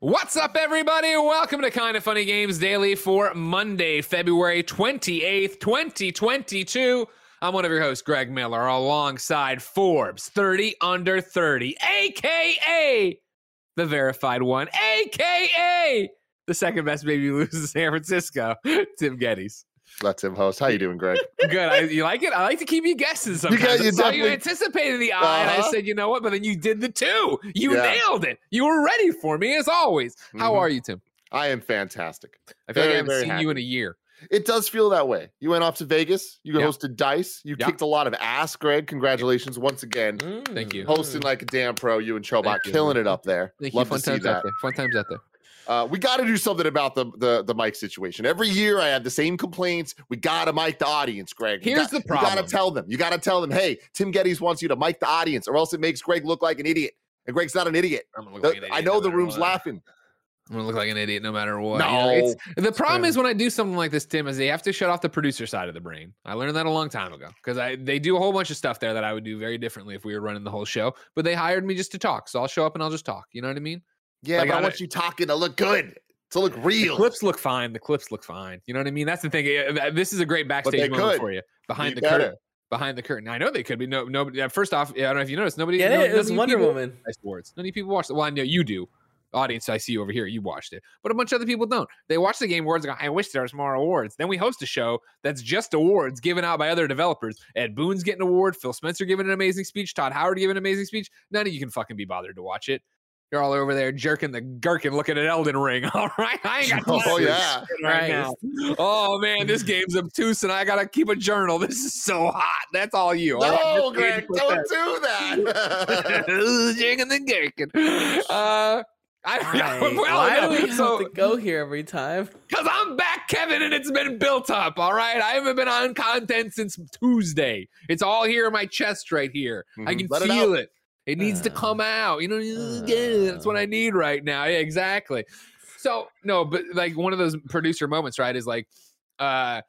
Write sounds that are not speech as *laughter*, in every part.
What's up, everybody? Welcome to Kind of Funny Games Daily for Monday, February 28th, 2022. I'm one of your hosts, Greg Miller, alongside Forbes 30 under 30, aka the verified one, aka the second best baby *laughs* loses San Francisco, Tim Gettys. Let Tim host. How you doing, Greg? Good. I, you like it? I like to keep you guessing sometimes. got- you I saw you anticipated the eye, and I Uh-huh. said, you know what? But then you did the two. You Yeah. nailed it. You were ready for me, as always. How Mhm. are you, Tim? I am fantastic. I feel like I haven't seen happy. you in a year. It does feel that way. You went off to Vegas. You Yeah. hosted Dice. You Yeah. kicked a lot of ass, Greg. Congratulations once again. Thank you. Hosting like a damn pro, you and Chobot killing it up there. Thank you. Love Fun to see times out that. there. Fun times out there. Uh, we got to do something about the, the the mic situation. Every year, I have the same complaints. We got to mic the audience, Greg. You Here's got- the You got problem. to tell them. You got to tell them, hey, Tim Gettys wants you to mic the audience, or else it makes Greg look like an idiot. And Greg's not an idiot. I'm gonna look The- like an idiot I know no the room's what. laughing. I'm gonna look like an idiot no matter what. No. You know, it's- the problem fair. is when I do something like this, Tim, is they have to shut off the producer side of the brain. I learned that a long time ago because I they do a whole bunch of stuff there that I would do very differently if we were running the whole show. But they hired me just to talk, so I'll show up and I'll just talk. You know what I mean? Yeah, Like, but I I want you talking to look good, to look real. The real. clips look fine. The clips look fine. You know what I mean? That's the thing. This is a great backstage moment could. for you behind Be the curtain. Behind the curtain. I know they could be. No, nobody. First off, I don't know if you noticed. Nobody. Get no, it? It was Wonder people- Woman. Dice Awards. None of people watch. it. Well, I know you do. Audience, I see you over here. You watched it, but a bunch of other people don't. They watch the game awards and go, "I wish there was more awards." Then we host a show that's just awards given out by other developers. Ed Boon's getting an award. Phil Spencer giving an amazing speech. Todd Howard giving an amazing speech. None of you can fucking be bothered to watch it. You're all over there jerking the gherkin, looking at Elden Ring. *laughs* All right, I ain't got time Oh yeah. shit right now. Oh man, this game's obtuse, and I gotta keep a journal. *laughs* This is so hot. That's all you. All right, No, just Greg, don't do that. *laughs* Jigging the gherkin. Uh, I, Why, well, why no, do we have to go here every time? because I'm back, Kevin, and it's been built up. All right, I haven't been on content since Tuesday. It's all here in my chest right here. I Mhm. can Let feel out. it. It needs to Uh, come out. You know, yeah, that's what I need right now. Yeah, exactly. So no, but like one of those producer moments, right? Is like, uh,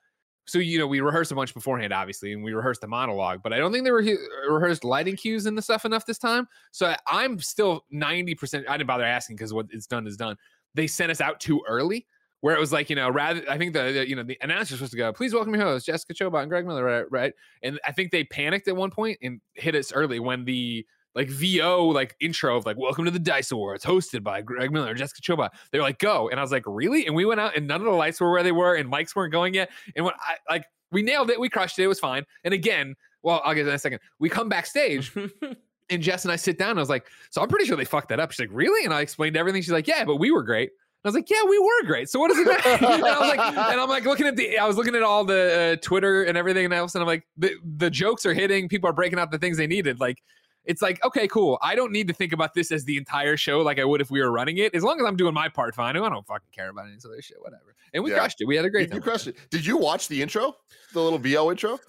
so you know, we rehearsed a bunch beforehand, obviously, and we rehearsed the monologue, but I don't think they were rehearsed lighting cues and the stuff enough this time. So I'm still ninety percent. I didn't bother asking because what it's done is done. They sent us out too early. Where it was like, you know, rather, I think the, the you know, the announcer's supposed to go, please welcome your host, Jessica Chobot and Greg Miller, right? right? And I think they panicked at one point and hit us early when the like VO like intro of like welcome to the Dice Awards hosted by Greg Miller and Jessica Chobot. They're like go, and I was like really, and we went out and none of the lights were where they were and mics weren't going yet. And when I like we nailed it, we crushed it, it was fine. And again, well, I'll get that in a second. We come backstage *laughs* and Jess and I sit down. And I was like, so I'm pretty sure they fucked that up. She's like, really? And I explained everything. She's like, yeah, but we were great. I was like, yeah, we were great. So what does it matter? *laughs* and I was like, and I'm like looking at the, I was looking at all the uh, Twitter and everything else, and I'm like, the the jokes are hitting. People are breaking out the things they needed. Like, it's like, okay, cool. I don't need to think about this as the entire show like I would if we were running it. As long as I'm doing my part, fine. I don't fucking care about any of this other shit, whatever. And we Yeah. crushed it. We had a great You, you crushed it. Did you watch the intro? The little VO intro?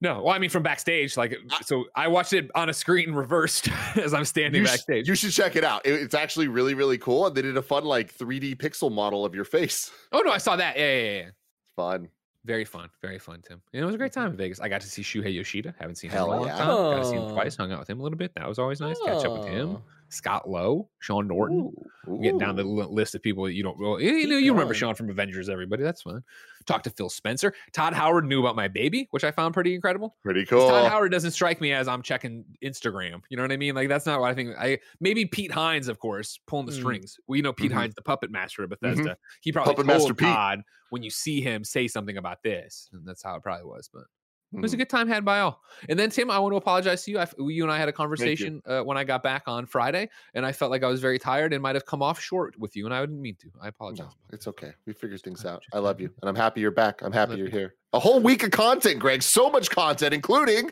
No, well, I mean from backstage, like so I watched it on a screen reversed *laughs* as I'm standing You, sh- backstage. you should check it out. It- it's actually really, really cool. And they did a fun like 3D pixel model of your face. oh no, I saw that. Yeah, yeah, yeah, yeah. Fun. Very fun, very fun, Tim. And it was a great time in Vegas. I got to see Shuhei Yoshida. Haven't seen him Hell in a long yeah. time. Got to see him Oh. twice. Hung out with him a little bit. That was always nice. Catch up with him. Oh. Scott Lowe, Sean Norton. Ooh. Getting down the list of people that you don't. Well, you, know, you remember. Sean from Avengers. Everybody, that's fun. Talk to Phil Spencer. Todd Howard knew about my baby, which I found pretty incredible. Pretty cool. Todd Howard doesn't strike me as I'm checking Instagram. You know what I mean? Like that's not what I think. I maybe Pete Hines, of course, pulling the Mm. strings. We know Pete Mhm. Hines, the puppet master of Bethesda. He probably Puppet told Master Pete. When you see him say something about this, and that's how it probably was. But It was a Mhm. good time had by all. And then Tim, I want to apologize to you. I, you and I had a conversation uh, when I got back on Friday, and I felt like I was very tired and might have come off short with you, and I didn't mean to. I apologize. No, it's okay. We figured things out. I love you, and I'm happy you're back. I'm happy Love you're you. here. A whole week of content, Greg. So much content, including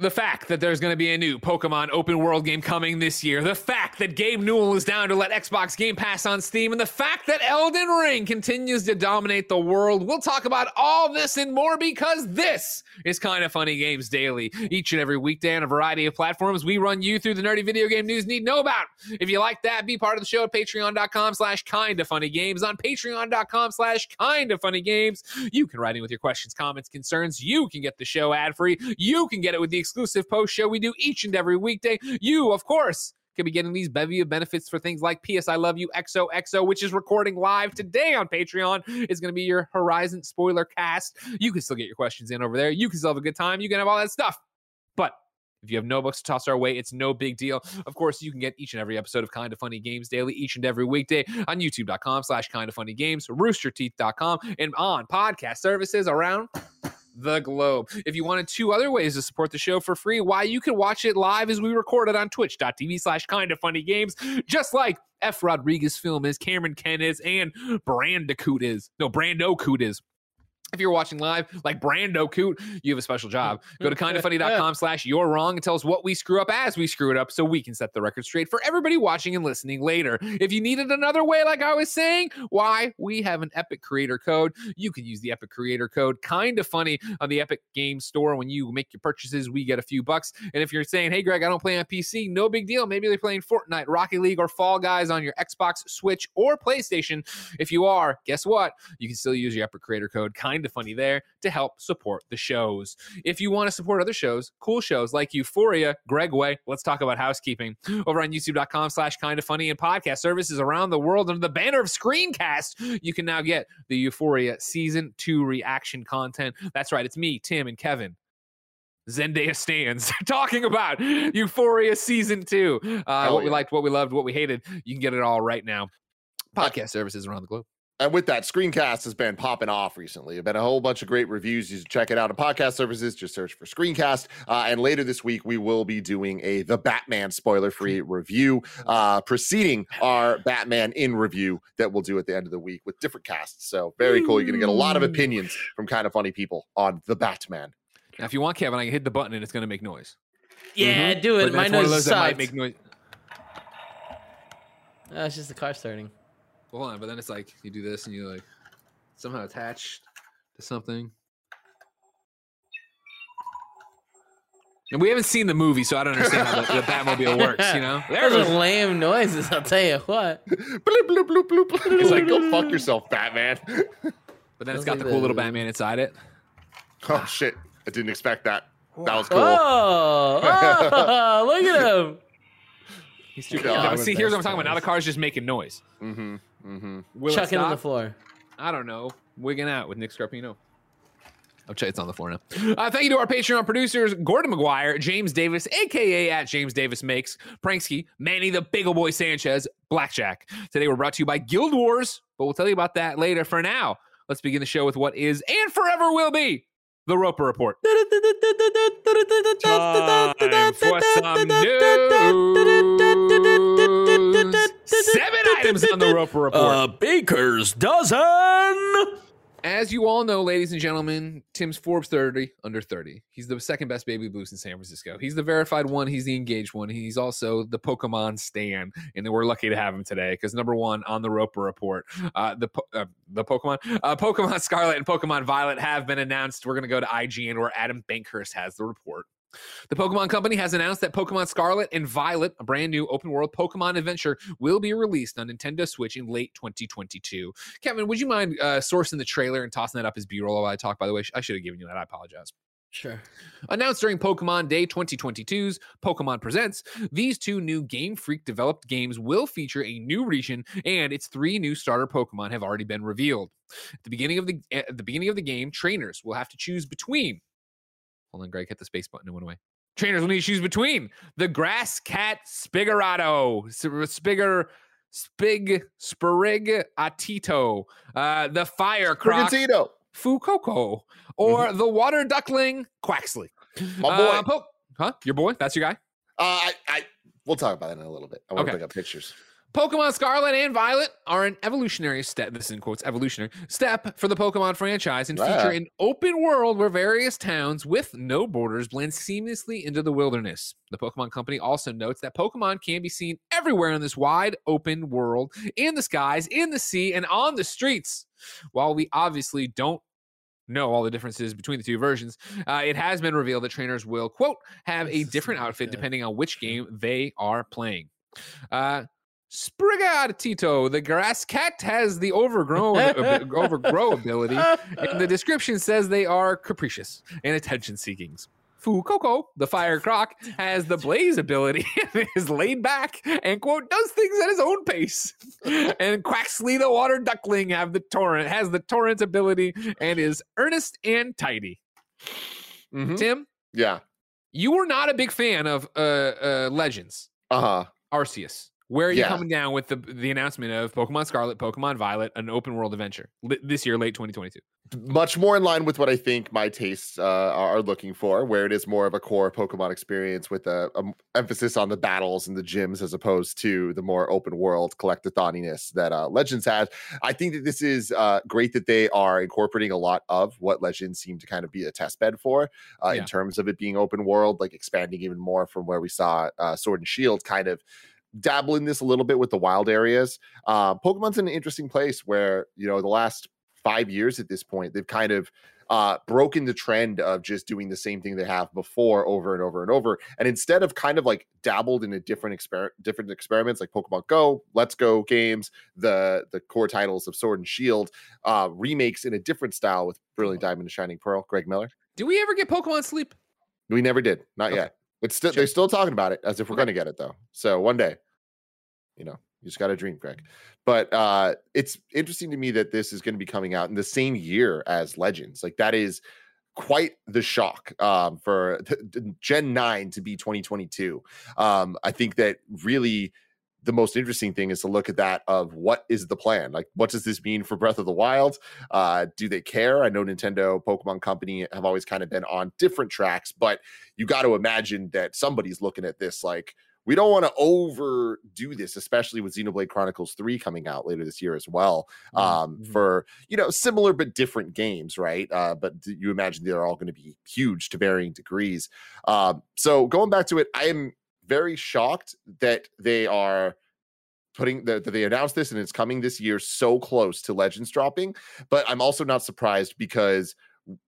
The fact that there's going to be a new Pokemon open world game coming this year, the fact that Gabe Newell is down to let Xbox Game Pass on Steam, and the fact that Elden Ring continues to dominate the world. We'll talk about all this and more because this is kind of funny games daily. Each and every weekday on a variety of platforms, we run you through the nerdy video game news you need to know about. If you like that, be part of the show at patreon.com slash kind of funny games. On patreon.com slash kind of funny games, you can write in with your questions, comments, concerns. You can get the show ad free. You can get it with the exclusive post show we do each and every weekday. You, of course, can be getting these bevy of benefits for things like PS I Love You XOXO, which is recording live today on Patreon. It's going to be your Horizon spoiler cast. You can still get your questions in over there. You can still have a good time. You can have all that stuff. But if you have no books to toss our way, it's no big deal. Of course, you can get each and every episode of Kind of Funny Games Daily each and every weekday on youtube.com slash kind of funny games, roosterteeth.com, and on podcast services around the globe. If you wanted two other ways to support the show for free, why you can watch it live as we record it on twitch.tv slash kind of funny games, just like F. Rodriguez film is, Cameron Ken is, and Brandicoot is. No, Brando Coot is. If you're watching live, like Brando Coot, you have a special job. *laughs* Go to kindoffunny.com slash you're wrong and tell us what we screw up as we screw it up so we can set the record straight for everybody watching and listening later. If you needed another way, like I was saying, why? We have an Epic Creator Code. You can use the Epic Creator Code, kind of funny, on the Epic Game Store. When you make your purchases, we get a few bucks. And if you're saying, hey, Greg, I don't play on PC, no big deal. Maybe they're playing Fortnite, Rocket League, or Fall Guys on your Xbox, Switch, or PlayStation. If you are, guess what? You can still use your Epic Creator Code, kind of funny, there to help support the shows. If you want to support other shows, cool shows like Euphoria, Greg Way, let's talk about housekeeping over on youtube.com slash kind of funny and podcast services around the world under the banner of Screencast. You can now get the Euphoria season two reaction content. That's right, it's me, Tim, and Kevin. Zendaya stands *laughs* talking about Euphoria season two. Uh, Hell what we liked, what we loved, what we hated. You can get it all right now. Podcast services around the globe. And with that, Screencast has been popping off recently. There's been a whole bunch of great reviews. You should check it out on podcast services. Just search for Screencast. Uh, and later this week, we will be doing a The Batman spoiler-free *laughs* review, uh, preceding our *laughs* Batman in review that we'll do at the end of the week with different casts. So very cool. You're going to get a lot of opinions from kind of funny people on The Batman. Now, if you want, Kevin, I can hit the button and it's going to make noise. Yeah, do But it. My that's one of nose might make noise. Oh, it's just the car starting. Well, hold on, but then it's like you do this and you like somehow attach to something. And we haven't seen the movie, so I don't understand how the, the Batmobile works. You know, *laughs* there it Those are lame noises. I'll tell you what. *laughs* bloop, bloop, bloop, bloop, bloop. It's like, go fuck yourself, Batman. *laughs* But then it's Sounds got the cool little Batman inside it. oh, shit. I didn't expect that. That was cool. Oh, oh, look at him. He's too Yeah, cool. I Now, was see, here's what I'm talking about. Now the cars. car's just making noise. Mm-hmm. Mm-hmm. Will it Chucking on the floor. I don't know. Wigging out with Nick Scarpino. I'll check it's on the floor now. *laughs* Uh, thank you to our Patreon producers, Gordon McGuire, James Davis, aka at James Davis Makes, Pranksky, Manny the Big Ol' Boy Sanchez, Blackjack. Today we're brought to you by Guild Wars, but we'll tell you about that later. For now, let's begin the show with what is and forever will be the Roper Report. *laughs* Time for some news. Seven *laughs* items on the Roper Report. Baker's dozen. As you all know, ladies and gentlemen, Tim's Forbes 30 under 30. He's the second best baby blues in San Francisco. He's the verified one. He's the engaged one. He's also the Pokemon stan, and we're lucky to have him today because number one on the Roper report, uh, the po- uh, the Pokemon, uh, Pokemon *laughs* Scarlet and Pokemon Violet have been announced. We're gonna go to IGN where Adam Bankhurst has the report. The Pokemon Company has announced that Pokemon Scarlet and Violet, a brand new open world Pokemon adventure, will be released on Nintendo Switch in late 2022. Kevin, would you mind uh, sourcing the trailer and tossing that up as B roll while I talk? By the way, I should have given you that. I apologize. Sure. Announced during Pokemon Day 2022's Pokemon Presents, these two new Game Freak developed games will feature a new region, and its three new starter Pokemon have already been revealed. At the beginning of the at the beginning of the game, trainers will have to choose between. Hold on, Greg, hit the space button and went away. Trainers will need to choose between the Grass Cat Spigarato, Spigger. Spig Spirig Atito, uh, the Fire Croc. Fuecoco, or the water duckling Quaxly. My Uh, boy. po- huh? Your boy? That's your guy? Uh, I, I, we'll talk about that in a little bit. I want to Okay. bring up pictures. Pokemon Scarlet and Violet are an evolutionary step. This is in quotes, evolutionary step for the Pokemon franchise and Wow. feature an open world where various towns with no borders blend seamlessly into the wilderness. The Pokemon Company also notes that Pokemon can be seen everywhere in this wide open world, in the skies, in the sea, and on the streets. While we obviously don't know all the differences between the two versions, uh, it has been revealed that trainers will, quote, have This a different outfit good. depending on which game they are playing. Uh, Sprigatito, the grass cat, has the overgrown *laughs* overgrow ability, and the description says they are capricious and attention seeking. Fuecoco, the fire croc, has the blaze ability *laughs* and is laid back and quote does things at his own pace. *laughs* and Quaxly, the water duckling, have the torrent has the torrent ability and is earnest and tidy. Mhm. Tim, Yeah. you were not a big fan of uh, uh, Legends. Uh huh. Arceus. Where are you Yeah. coming down with the the announcement of Pokemon Scarlet, Pokemon Violet, an open world adventure this year, late 2022? Much more in line with what I think my tastes uh, are looking for, where it is more of a core Pokemon experience with a, a emphasis on the battles and the gyms as opposed to the more open world collectathoniness that uh, Legends has. I think that this is uh, great that they are incorporating a lot of what Legends seemed to kind of be a test bed for uh, Yeah. in terms of it being open world, like expanding even more from where we saw uh, Sword and Shield kind of dabble in this a little bit with the wild areas. Uh, Pokemon's in an interesting place where, you know, the last five years at this point, they've kind of uh, broken the trend of just doing the same thing they have before over and over and over. And instead of kind of like dabbled in a different exper- different experiments like Pokemon Go, Let's Go games, the the core titles of Sword and Shield, uh, remakes in a different style with Brilliant Diamond and Shining Pearl, Greg Miller. Do we ever get Pokemon Sleep? We never did, not Okay. yet. It's still Sure. they're still talking about it as if we're Okay. going to get it though. So one day, you know, you just got to dream, Greg. But uh it's interesting to me that this is going to be coming out in the same year as Legends. Like that is quite the shock um for th- Gen 9 to be 2022. Um I think that really the most interesting thing is to look at that of what is the plan like what does this mean for breath of the wild uh do they care i know nintendo pokemon company have always kind of been on different tracks but you got to imagine that somebody's looking at this like we don't want to overdo this especially with xenoblade chronicles 3 coming out later this year as well um Mhm. for you know similar but different games right? Uh but you imagine they're all going to be huge to varying degrees. Um so going back to it i am very shocked that they are putting that they announced this and it's coming this year so close to legends dropping but i'm also not surprised because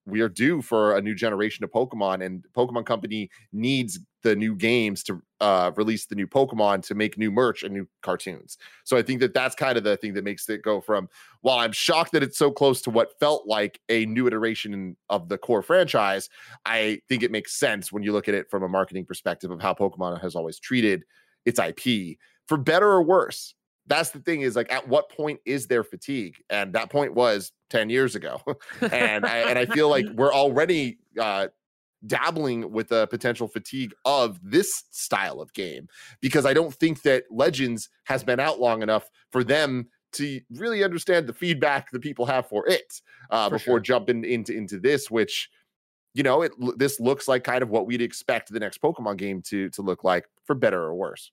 we are due for a new generation of pokemon and pokemon company needs the new games to uh, release the new pokemon to make new merch and new cartoons. So i think that that's kind of the thing that makes it go from while i'm shocked that it's so close to what felt like a new iteration of the core franchise. I think it makes sense when you look at it from a marketing perspective of how pokemon has always treated its ip for better or worse that's the thing is like at what point is there fatigue and that point was 10 years ago *laughs* and I, and I feel like *laughs* we're already uh dabbling with the potential fatigue of this style of game because I don't think that Legends has been out long enough for them to really understand the feedback that people have for it uh, For before sure. jumping into into this, which you know it this looks like kind of what we'd expect the next Pokemon game to to look like for better or worse.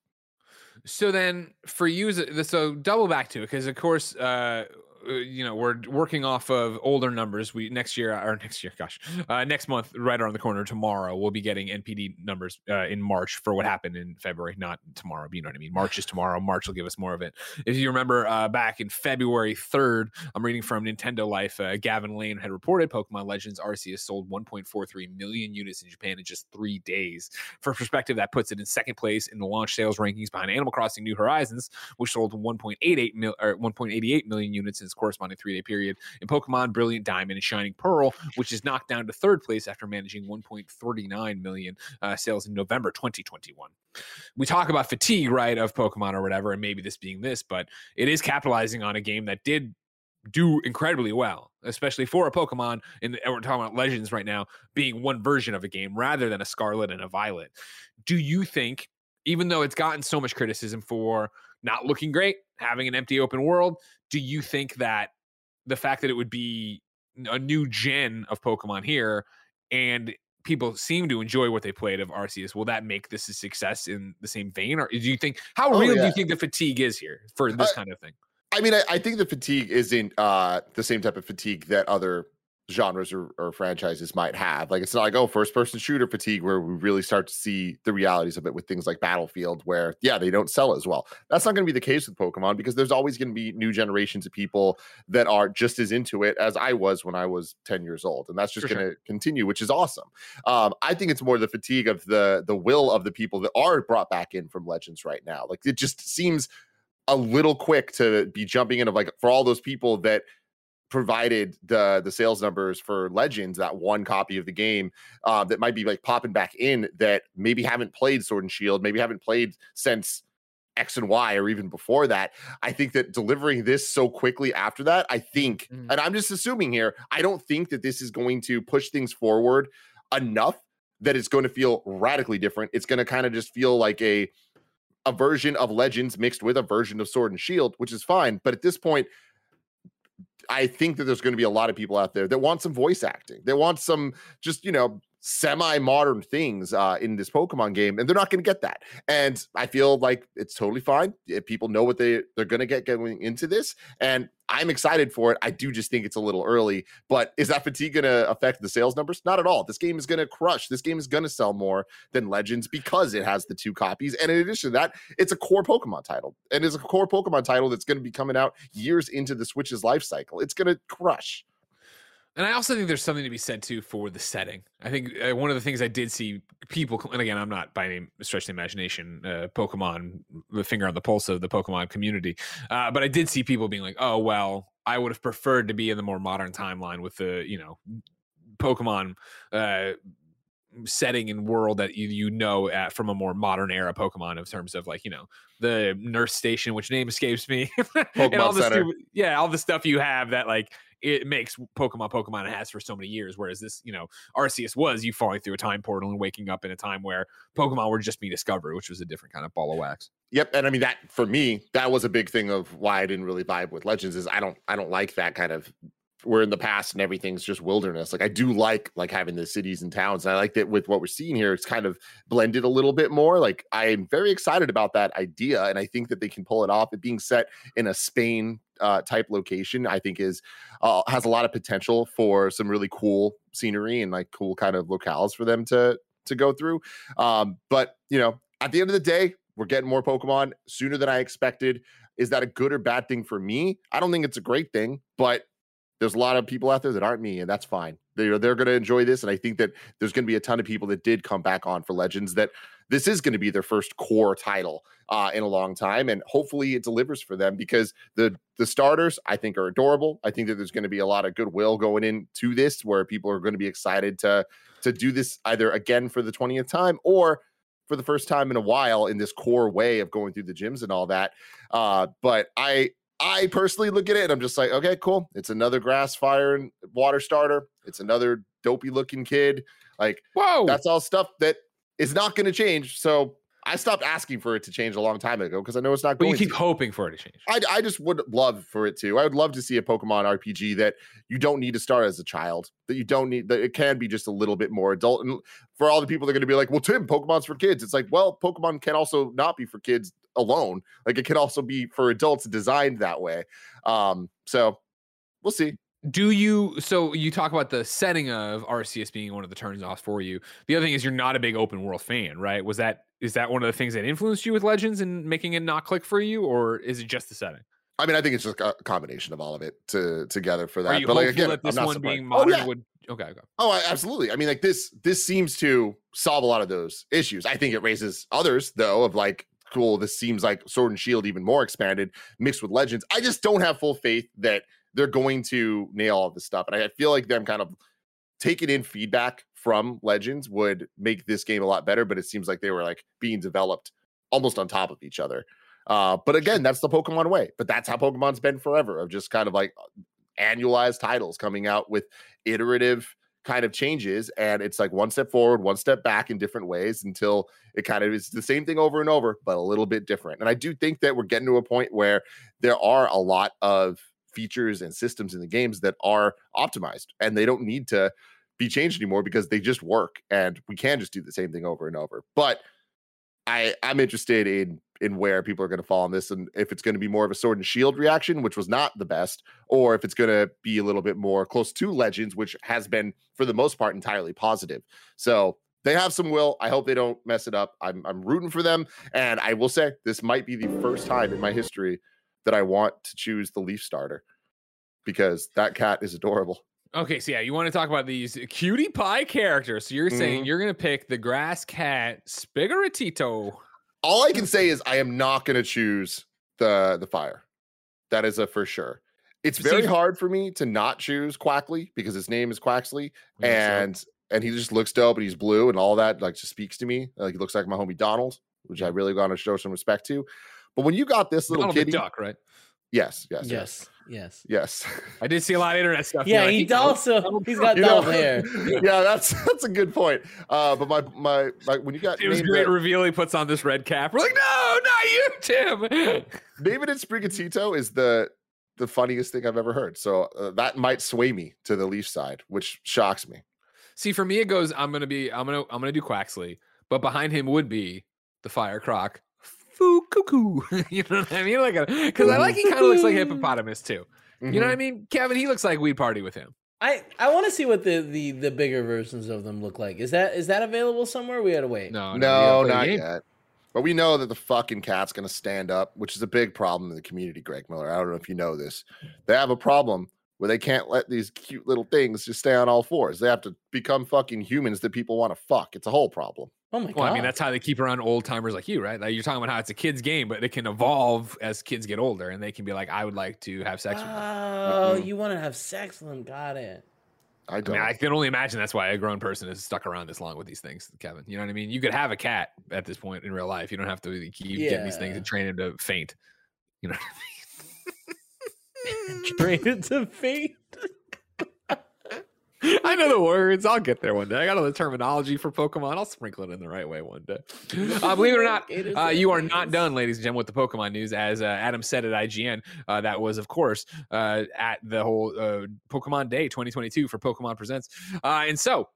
So then, for you, so double back to it because, of course, uh, you know we're working off of older numbers. We next year or next year, gosh, uh, next month, right around the corner, tomorrow, we'll be getting NPD numbers uh, in March for what happened in February. Not tomorrow, but you know what I mean. March is tomorrow. March will give us more of it. If you remember, uh, back in February third, I'm reading from Nintendo Life. Uh, Gavin Lane had reported Pokemon Legends Arceus sold 1.43 million units in Japan in just three days. For perspective, that puts it in second place in the launch sales rankings behind Animal Crossing New Horizons, which sold 1.88 mil or 1.88 million units in its corresponding three day period, and Pokemon Brilliant Diamond and Shining Pearl, which is knocked down to third place after managing 1.39 million uh, sales in November 2021. We talk about fatigue, right, of Pokemon or whatever, and maybe this being this, but it is capitalizing on a game that did do incredibly well, especially for a Pokemon. And we're talking about Legends right now being one version of a game rather than a Scarlet and a Violet. Do you think, even though it's gotten so much criticism for not looking great, having an empty open world, do you think that the fact that it would be a new gen of Pokemon here, and people seem to enjoy what they played of Arceus. Will that make this a success in the same vein, or do you think how Oh, real do you think the fatigue is here for this kind of thing? I mean, I, I think the fatigue isn't uh, the same type of fatigue that other genres or, or franchises might have. Like, it's not like, oh, first person shooter fatigue, where we really start to see the realities of it with things like Battlefield, where, yeah, they don't sell as well. That's not going to be the case with Pokemon because there's always going to be new generations of people that are just as into it as I was when I was 10 years old. And that's just going to continue, which is awesome. Um, I think it's more the fatigue of the the will of the people that are brought back in from Legends right now. Like, it just seems a little quick to be jumping in of like for all those people that provided the the sales numbers for legends that one copy of the game uh, that might be like popping back in that maybe haven't played sword and shield maybe haven't played since x and y or even before that i think that delivering this so quickly after that i think Mhm. and i'm just assuming here i don't think that this is going to push things forward enough that it's going to feel radically different it's going to kind of just feel like a a version of Legends mixed with a version of Sword and Shield, which is fine. But at this point, I think that there's going to be a lot of people out there that want some voice acting. They want some just, you know, semi-modern things uh, in this Pokemon game, and they're not going to get that. And I feel like it's totally fine if people know what they they're going to get going into this, and I'm excited for it. I do just think it's a little early, but is that fatigue going to affect the sales numbers? Not at all. This game is going to crush. This game is going to sell more than Legends because it has the two copies, and in addition to that, it's a core Pokemon title, and it's a core Pokemon title that's going to be coming out years into the Switch's life cycle. It's going to crush. And I also think there's something to be said too for the setting. I think uh, one of the things I did see people, and again, I'm not by any stretch of the imagination, uh, Pokemon, the finger on the pulse of the Pokemon community, uh, but I did see people being like, "Oh well, I would have preferred to be in the more modern timeline with the you know Pokemon." Uh, setting and world that you you know at, from a more modern era Pokemon in terms of like you know the nurse station, which name escapes me, *laughs* and all the stupid, yeah, all the stuff you have that like it makes Pokemon Pokemon it has for so many years. Whereas this, you know, Arceus was you falling through a time portal and waking up in a time where Pokemon were just being discovered, which was a different kind of ball of wax. Yep, and I mean that for me, that was a big thing of why I didn't really vibe with Legends. Is I don't I don't like that kind of we're in the past and everything's just wilderness. Like I do like like having the cities and towns. And I like that with what we're seeing here, it's kind of blended a little bit more. Like I'm very excited about that idea, and I think that they can pull it off. It being set in a Spain uh, type location, I think is uh, has a lot of potential for some really cool scenery and like cool kind of locales for them to to go through. Um, but you know, at the end of the day, we're getting more Pokemon sooner than I expected. Is that a good or bad thing for me? I don't think it's a great thing, but there's a lot of people out there that aren't me, and that's fine. They're they're going to enjoy this, and I think that there's going to be a ton of people that did come back on for Legends that this is going to be their first core title uh, in a long time, and hopefully it delivers for them because the the starters I think are adorable. I think that there's going to be a lot of goodwill going into this, where people are going to be excited to to do this either again for the twentieth time or for the first time in a while in this core way of going through the gyms and all that. Uh, but I I personally look at it and I'm just like, okay, cool. It's another grass fire and water starter. It's another dopey looking kid. Like Whoa, that's all stuff that is not going to change. So I stopped asking for it to change a long time ago because I know it's not going. but you keep to. hoping for it to change. I, I just would love for it to. I would love to see a Pokemon RPG that you don't need to start as a child, that you don't need, that it can be just a little bit more adult. And for all the people that are going to be like, well, Tim, Pokemon's for kids. It's like, well, Pokemon can also not be for kids alone. Like it could also be for adults designed that way. Um, so we'll see. Do you? So you talk about the setting of Arceus being one of the turns offs for you. The other thing is you're not a big open world fan, right? Was that is that one of the things that influenced you with Legends and making it not click for you, or is it just the setting? I mean, I think it's just a combination of all of it to together for that. But like again, that this I'm not one surprised. being Oh, modern yeah. would? Okay, okay. Oh, I- absolutely. I mean, like this, this seems to solve a lot of those issues. I think it raises others, though, of like, cool, this seems like Sword and Shield even more expanded, mixed with Legends. I just don't have full faith that they're going to nail all this stuff. And I feel like them kind of taking in feedback from Legends would make this game a lot better, but it seems like they were like being developed almost on top of each other. Uh, but again, that's the Pokemon way. But that's how Pokemon's been forever of just kind of like annualized titles coming out with iterative kind of changes and it's like one step forward one step back in different ways until it kind of is the same thing over and over but a little bit different and i do think that we're getting to a point where there are a lot of features and systems in the games that are optimized and they don't need to be changed anymore because they just work and we can just do the same thing over and over. But I I'm interested in in where people are going to fall on this and if it's going to be more of a sword and shield reaction, which was not the best, or if it's going to be a little bit more close to legends, which has been for the most part entirely positive. So they have some will. I hope they don't mess it up. I'm I'm rooting for them. And I will say this might be the first time in my history that I want to choose the Leaf starter because that cat is adorable. Okay, so yeah, you want to talk about these cutie pie characters. So you're saying Mhm. you're gonna pick the grass cat Spigaritito. All I can say is I am not going to choose the the fire. That is a for sure. It's very hard for me to not choose Quackley because his name is Quaxly and and he just looks dope and he's blue and all that like just speaks to me. Like he looks like my homie Donald, which I really want to show some respect to. But when you got this little Donald kitty, duck, right? yes, yes, yes, Yes. Yes. yes. I did see a lot of internet stuff. Yeah, You're like, he "He- also he's got You know- hair. *laughs* yeah, that's that's a good point. Uh, but my my like when you got It was great the- reveal. He puts on this red cap. We're like, no, not you, Tim. *laughs* David and Sprigatito is the the funniest thing I've ever heard. So uh, that might sway me to the Leaf side, which shocks me. See, for me, it goes. I'm gonna be. I'm gonna. I'm gonna do Quaxly, but behind him would be the Fire Croc. Foo cuckoo. *laughs* you know what I mean? Like, because I like he kind of looks like a hippopotamus too. You know what I mm-hmm. mean? Kevin, he looks like we party with him. I, I want to see what the, the the bigger versions of them look like. Is that is that available somewhere? We gotta wait. No, No, we gotta play the not yet. But we know that the fucking cat's going to stand up, which is a big problem in the community, Greg Miller. I don't know if you know this. They have a problem where they can't let these cute little things just stay on all fours. They have to become fucking humans that people want to fuck. It's a whole problem. Oh my god. Well, I mean, that's how they keep around old timers like you, right? Like you're talking about how it's a kid's game, but it can evolve as kids get older, and they can be like, "I would like to have sex with." them. Oh, you want to have sex with them? Got it. I I don't. mean, I can only imagine that's why a grown person is stuck around this long with these things, Kevin. You know what I mean? You could have a cat at this point in real life. You don't have to keep getting these things and train him to faint. You know. *laughs* train Trained to fate. *laughs* *laughs* I know the words. I'll get there one day. I got all the terminology for Pokemon. I'll sprinkle it in the right way one day. Uh, believe it or not, *laughs* It uh, you are not done, ladies and gentlemen, with the Pokemon news. As uh, Adam said at IGN, uh, that was, of course, uh, at the whole uh, Pokemon Day 2022 for Pokemon Presents. Uh, and so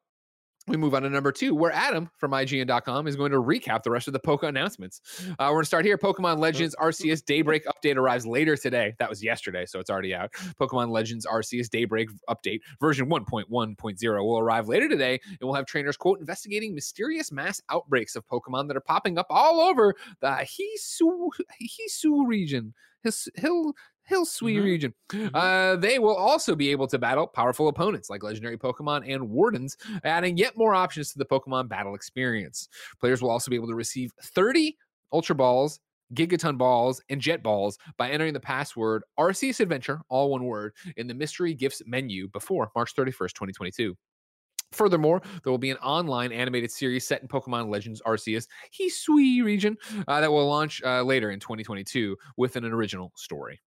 we move on to number two, where Adam from IGN.com is going to recap the rest of the Poke announcements. Uh, we're going to start here. Pokemon Legends Arceus Daybreak update arrives later today. That was yesterday, so it's already out. Pokemon Legends Arceus Daybreak update version 1.1.0 will arrive later today, and we'll have trainers, quote, investigating mysterious mass outbreaks of Pokemon that are popping up all over the Hisu, Hisu region. His, Hill, Hill Sui Mhm. region. Uh, they will also be able to battle powerful opponents like legendary Pokemon and Wardens, adding yet more options to the Pokemon battle experience. Players will also be able to receive 30 Ultra Balls, Gigaton Balls, and Jet Balls by entering the password Arceus Adventure, all one word, in the mystery gifts menu before March 31st, 2022. Furthermore, there will be an online animated series set in Pokemon Legends Arceus Hisui region uh, that will launch uh, later in 2022 with an original story.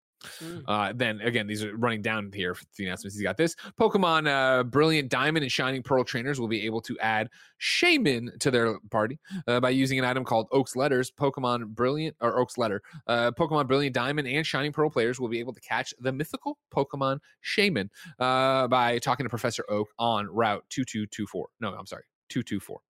Mm. Uh, then again, these are running down here for the announcements. He's got this Pokemon uh, Brilliant Diamond and Shining Pearl trainers will be able to add Shaymin to their party uh, by using an item called Oak's Letters. Pokemon Brilliant or Oak's Letter, uh, Pokemon Brilliant Diamond and Shining Pearl players will be able to catch the mythical Pokemon Shaymin uh, by talking to Professor Oak on Route 2224. No, I'm sorry, 224.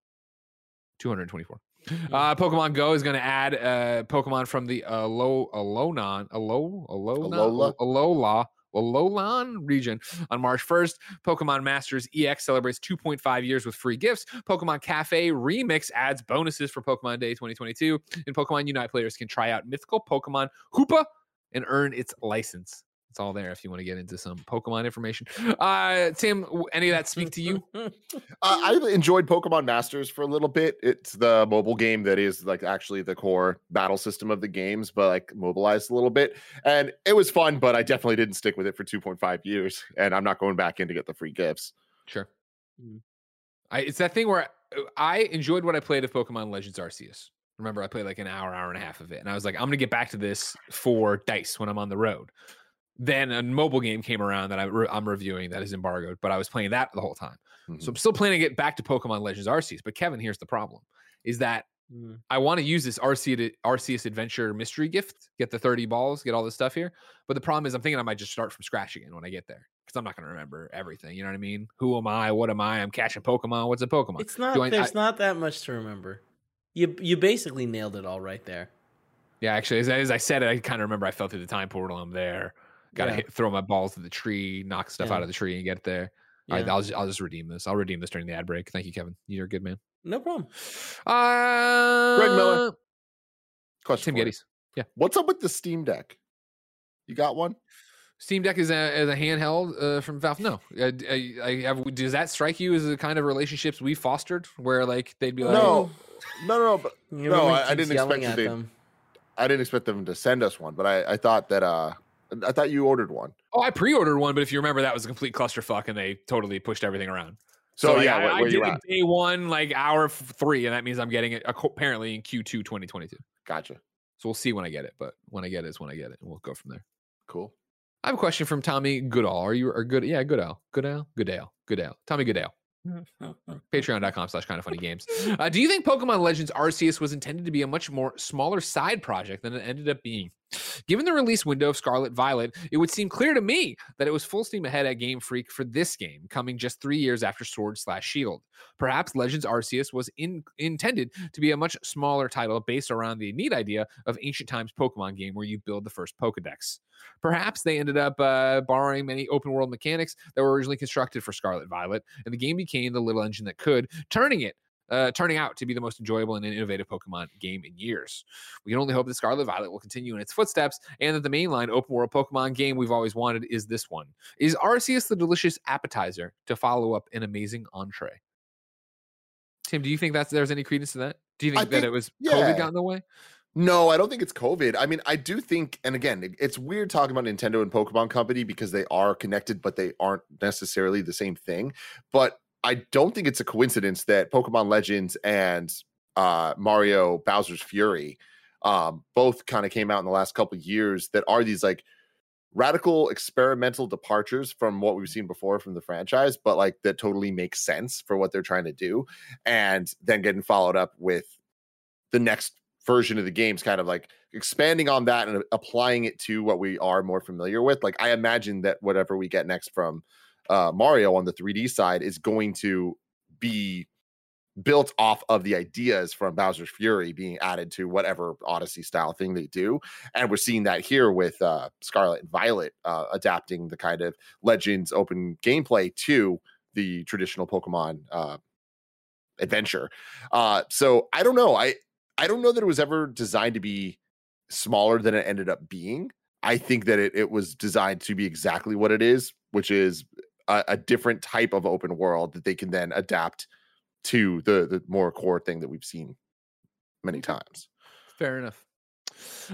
224. *laughs* Uh, Pokemon Go is going to add uh, Pokemon from the Alo Alonon Alo Alona Alola? Alola Alolan region on March 1st. Pokemon Masters EX celebrates 2.5 years with free gifts. Pokemon Cafe Remix adds bonuses for Pokemon Day 2022. And Pokemon Unite players can try out mythical Pokemon Hoopa and earn its license. It's all there if you want to get into some Pokemon information. Uh, Tim, any of that speak to you? *laughs* Uh, I *laughs* enjoyed Pokemon Masters for a little bit. It's the mobile game that is like actually the core battle system of the games, but like mobilized a little bit. And it was fun, but I definitely didn't stick with it for 2.5 years. And I'm not going back in to get the free gifts. Sure. Mm. I, it's that thing where uh, I enjoyed what I played of Pokemon Legends Arceus. Remember, I played like an hour, hour and a half of it, and I was like, I'm gonna get back to this for dice when I'm on the road. Then a mobile game came around that I re- I'm reviewing that is embargoed, but I was playing that the whole time. Mhm. So I'm still planning to get back to Pokemon Legends Arceus. But Kevin, here's the problem: is that Mm. I want to use this RC Arceus Adventure mystery gift, get the 30 balls, get all this stuff here. But the problem is, I'm thinking I might just start from scratch again when I get there because I'm not going to remember everything. You know what I mean? Who am I? What am I? I'm catching Pokemon. What's a Pokemon? It's not. I- there's I- not that much to remember. You you basically nailed it all right there. Yeah, actually, as, as I said it, I kind of remember I fell through the time portal. I'm there. Got to Yeah. throw my balls to the tree, knock stuff Yeah. out of the tree, and get there. All right, I'll just, I'll just redeem this. I'll redeem this during the ad break. Thank you, Kevin. You're a good man. No problem. Uh, Greg Miller. Question Tim for Yeah. What's up with the Steam Deck? You got one? Steam Deck is a, is a handheld uh, from Valve. No, I, I, I have. Does that strike you as the kind of relationships we fostered, where like they'd be like, No, no, no, but no, I, I didn't expect at that they, them. I didn't expect them to send us one, but I, I thought that uh, I thought you ordered one. "Oh, I pre-ordered one," but if you remember, that was a complete clusterfuck, and they totally pushed everything around. So, like, yeah, I, where, I where did you it at? day one, like hour f- three, and that means I'm getting it apparently in Q2 2022. Gotcha. So we'll see when I get it, but when I get it is when I get it, and we'll go from there. Cool. I have a question from Tommy Goodall. Are you or good? Yeah, Goodall, Goodall, Goodale, Goodale, Tommy Goodale. *laughs* Patreon.com slash kind of funny games. Uh, do you think Pokemon Legends Arceus was intended to be a much more smaller side project than it ended up being? Given the release window of Scarlet Violet, it would seem clear to me that it was full steam ahead at Game Freak for this game, coming just three years after Sword slash Shield. Perhaps Legends Arceus was in, intended to be a much smaller title based around the neat idea of ancient times Pokemon game where you build the first Pokedex. Perhaps they ended up uh, borrowing many open world mechanics that were originally constructed for Scarlet Violet, and the game became the little engine that could, turning it. Uh, turning out to be the most enjoyable and innovative Pokemon game in years. We can only hope that Scarlet Violet will continue in its footsteps and that the mainline open world Pokemon game we've always wanted is this one. Is Arceus the delicious appetizer to follow up an amazing entree? Tim, do you think that there's any credence to that? Do you think I that think- it was yeah. COVID got in the way? No, I don't think it's COVID. I mean, I do think, and again, it's weird talking about Nintendo and Pokemon Company because they are connected, but they aren't necessarily the same thing. But I don't think it's a coincidence that Pokemon Legends and uh, Mario Bowser's Fury um, both kind of came out in the last couple years that are these like radical experimental departures from what we've seen before from the franchise, but like that totally makes sense for what they're trying to do. And then getting followed up with the next version of the games kind of like expanding on that and applying it to what we are more familiar with like i imagine that whatever we get next from uh mario on the 3d side is going to be built off of the ideas from bowser's fury being added to whatever odyssey style thing they do. And we're seeing that here with uh scarlet and violet uh adapting the kind of legends open gameplay to the traditional pokemon uh adventure. Uh so i don't know. I I don't know that it was ever designed to be smaller than it ended up being. I think that it, it was designed to be exactly what it is, which is a, a different type of open world that they can then adapt to the the more core thing that we've seen many times. Fair enough.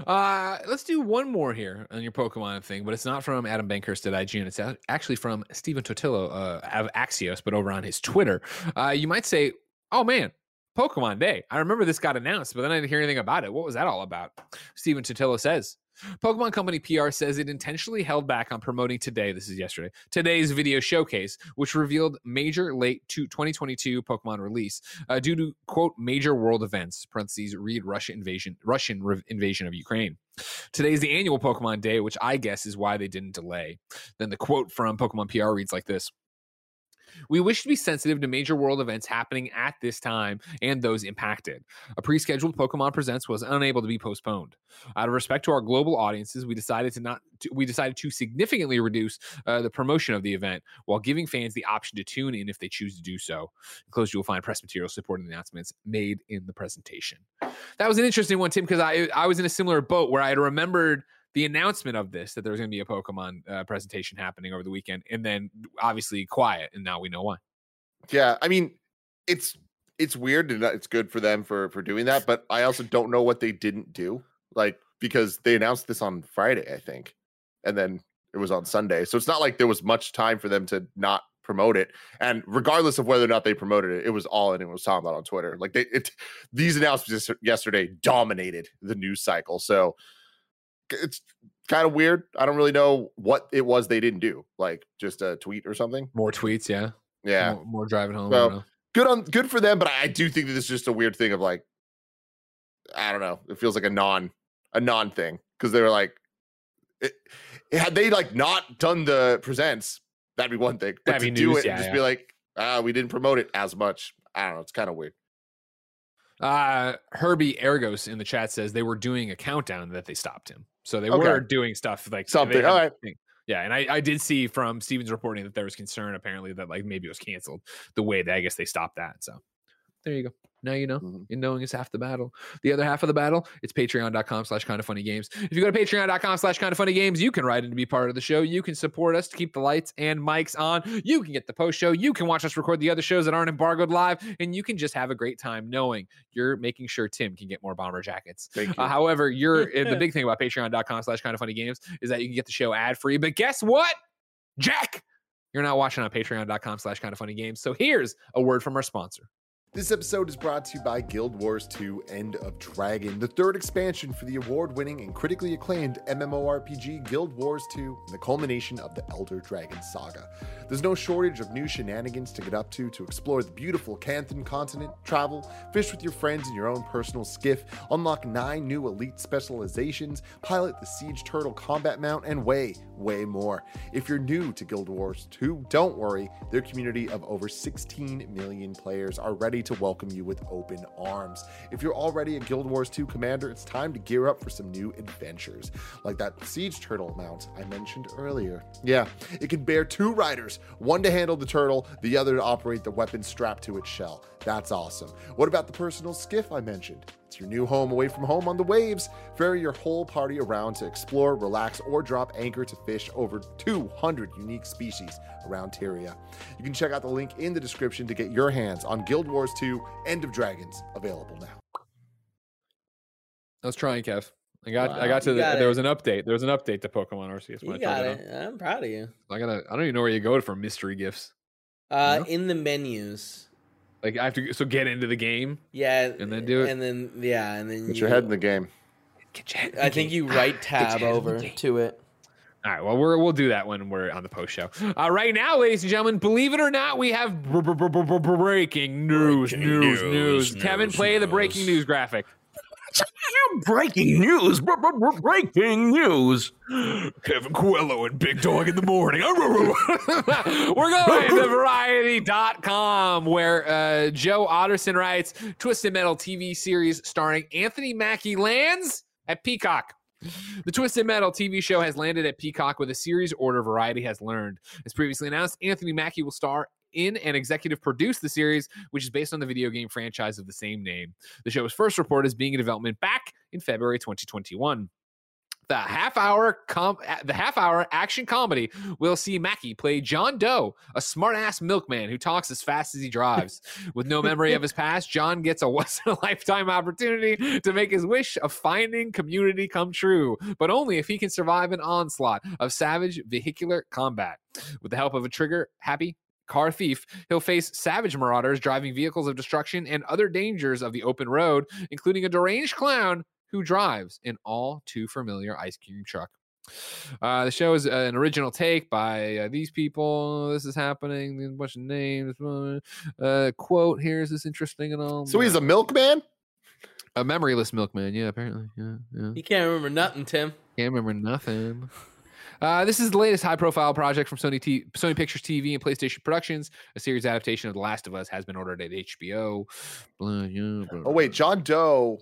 Uh, let's do one more here on your Pokemon thing, but it's not from Adam Bankhurst at IGN. It's actually from Stephen Totillo uh, of Axios, but over on his Twitter. Uh, you might say, "Oh man, Pokemon Day! I remember this got announced, but then I didn't hear anything about it. What was that all about?" Stephen Totillo says. Pokemon Company PR says it intentionally held back on promoting today, this is yesterday, today's video showcase, which revealed major late to 2022 Pokemon release uh, due to quote major world events parentheses read Russian invasion Russian re- invasion of Ukraine. Today is the annual Pokemon Day, which I guess is why they didn't delay. Then the quote from Pokemon PR reads like this. We wish to be sensitive to major world events happening at this time and those impacted. A pre-scheduled Pokemon Presents was unable to be postponed. Out of respect to our global audiences, we decided to not. We decided to significantly reduce uh, the promotion of the event while giving fans the option to tune in if they choose to do so. Enclosed, you will find press material supporting the announcements made in the presentation. That was an interesting one, Tim, because I I was in a similar boat where I had remembered the announcement of this that there was going to be a Pokemon uh, presentation happening over the weekend, and then obviously quiet, and now we know why. Yeah, I mean, it's it's weird and it's good for them for for doing that, but I also don't know what they didn't do. Like because they announced this on Friday, I think, and then it was on Sunday. So it's not like there was much time for them to not promote it. And regardless of whether or not they promoted it, it was all anyone was talking about on Twitter. Like they it these announcements yesterday dominated the news cycle. So it's kind of weird. I don't really know what it was they didn't do. Like just a tweet or something. More tweets, yeah, Yeah. more, more driving home. So, good on good for them, but I do think that this is just a weird thing of like I don't know. It feels like a non a non thing because they were like, it, had they like not done the presents, that'd be one thing. But That'd to do it yeah, and just yeah. be like, ah, we didn't promote it as much. I don't know. It's kind of weird. Uh, Herbie Ergos in the chat says they were doing a countdown that they stopped him. So they Okay. were doing stuff like Something, had all a right. thing. Yeah, and I, I did see from Stephen's reporting that there was concern apparently that like maybe it was canceled the way that I guess they stopped that. So there you go. Now you know. Mhm. And knowing is half the battle. The other half of the battle, it's patreon.com slash kind of funny games. If you go to patreon.com slash kind of funny games, you can write in to be part of the show. You can support us to keep the lights and mics on. You can get the post show. You can watch us record the other shows that aren't embargoed live. And you can just have a great time knowing you're making sure Tim can get more bomber jackets. Thank you. Uh, however, you're uh, the big *laughs* thing about patreon.com slash kind of funny games is that you can get the show ad free. But guess what? Jack, you're not watching on patreon.com slash kind of funny games. So here's a word from our sponsor. This episode is brought to you by Guild Wars 2 End of Dragon, the third expansion for the award winning and critically acclaimed MMORPG Guild Wars 2, and the culmination of the Elder Dragon saga. There's no shortage of new shenanigans to get up to to explore the beautiful Canthan continent, travel, fish with your friends in your own personal skiff, unlock nine new elite specializations, pilot the Siege Turtle combat mount, and way, way more. If you're new to Guild Wars 2, don't worry, their community of over 16 million players are ready to welcome you with open arms. If you're already a Guild Wars 2 commander, it's time to gear up for some new adventures, like that Siege Turtle mount I mentioned earlier. Yeah, it can bear two riders, one to handle the turtle, the other to operate the weapon strapped to its shell. That's awesome. What about the personal skiff I mentioned? It's your new home away from home on the waves. Ferry your whole party around to explore, relax, or drop anchor to fish over 200 unique species around Tyria. You can check out the link in the description to get your hands on Guild Wars 2 End of Dragons, available now. Was trying, Kev. I got I got to the, got there it. was an update. There was an update to Pokemon Arceus. when You I told got you it. I'm proud of you. I gotta I don't even know where you go for mystery gifts. Uh, No? in the menus. Like I have to so get into the game. Yeah, And then do it? and then yeah, and then Get you, your head in the game. Get your head I think you right tab your head in the over to it. All right, well, we're, we'll do that when we're on the post show. Uh, right now, ladies and gentlemen, believe it or not, we have br- br- br- br- br- breaking news, news, news. Kevin, play the breaking news graphic. Breaking news! br- br- br- Breaking news! Kevin Coelho and Big Dog in the morning. *laughs* We're going to Variety.com where uh, Joe Otterson writes Twisted Metal TV series starring Anthony Mackie lands at Peacock. The Twisted Metal TV show has landed at Peacock with a series order Variety has learned. As previously announced, Anthony Mackie will star in and executive produce the series, which is based on the video game franchise of the same name. The show was first reported as being in development back in February 2021. The half hour com- the half hour action comedy will see Mackie play John Doe, a smart ass milkman who talks as fast as he drives. With no memory of his *laughs* past, John gets a once in a lifetime opportunity to make his wish of finding community come true, but only if he can survive an onslaught of savage vehicular combat. With the help of a trigger happy car thief, he'll face savage marauders driving vehicles of destruction and other dangers of the open road, including a deranged clown who drives an all too familiar ice cream truck. Uh, the show is an original take by uh, these people. This is happening. There's a bunch of names. Uh, quote here is this interesting and all. So he's a milkman? a memoryless milkman. Yeah, apparently. Yeah, yeah. You can't remember nothing, Tim. Can't remember nothing. Uh, this is the latest high-profile project from Sony T- Sony Pictures TV and PlayStation Productions. A series adaptation of The Last of Us has been ordered at HBO. Blah, yeah, blah, Oh, wait, John Doe.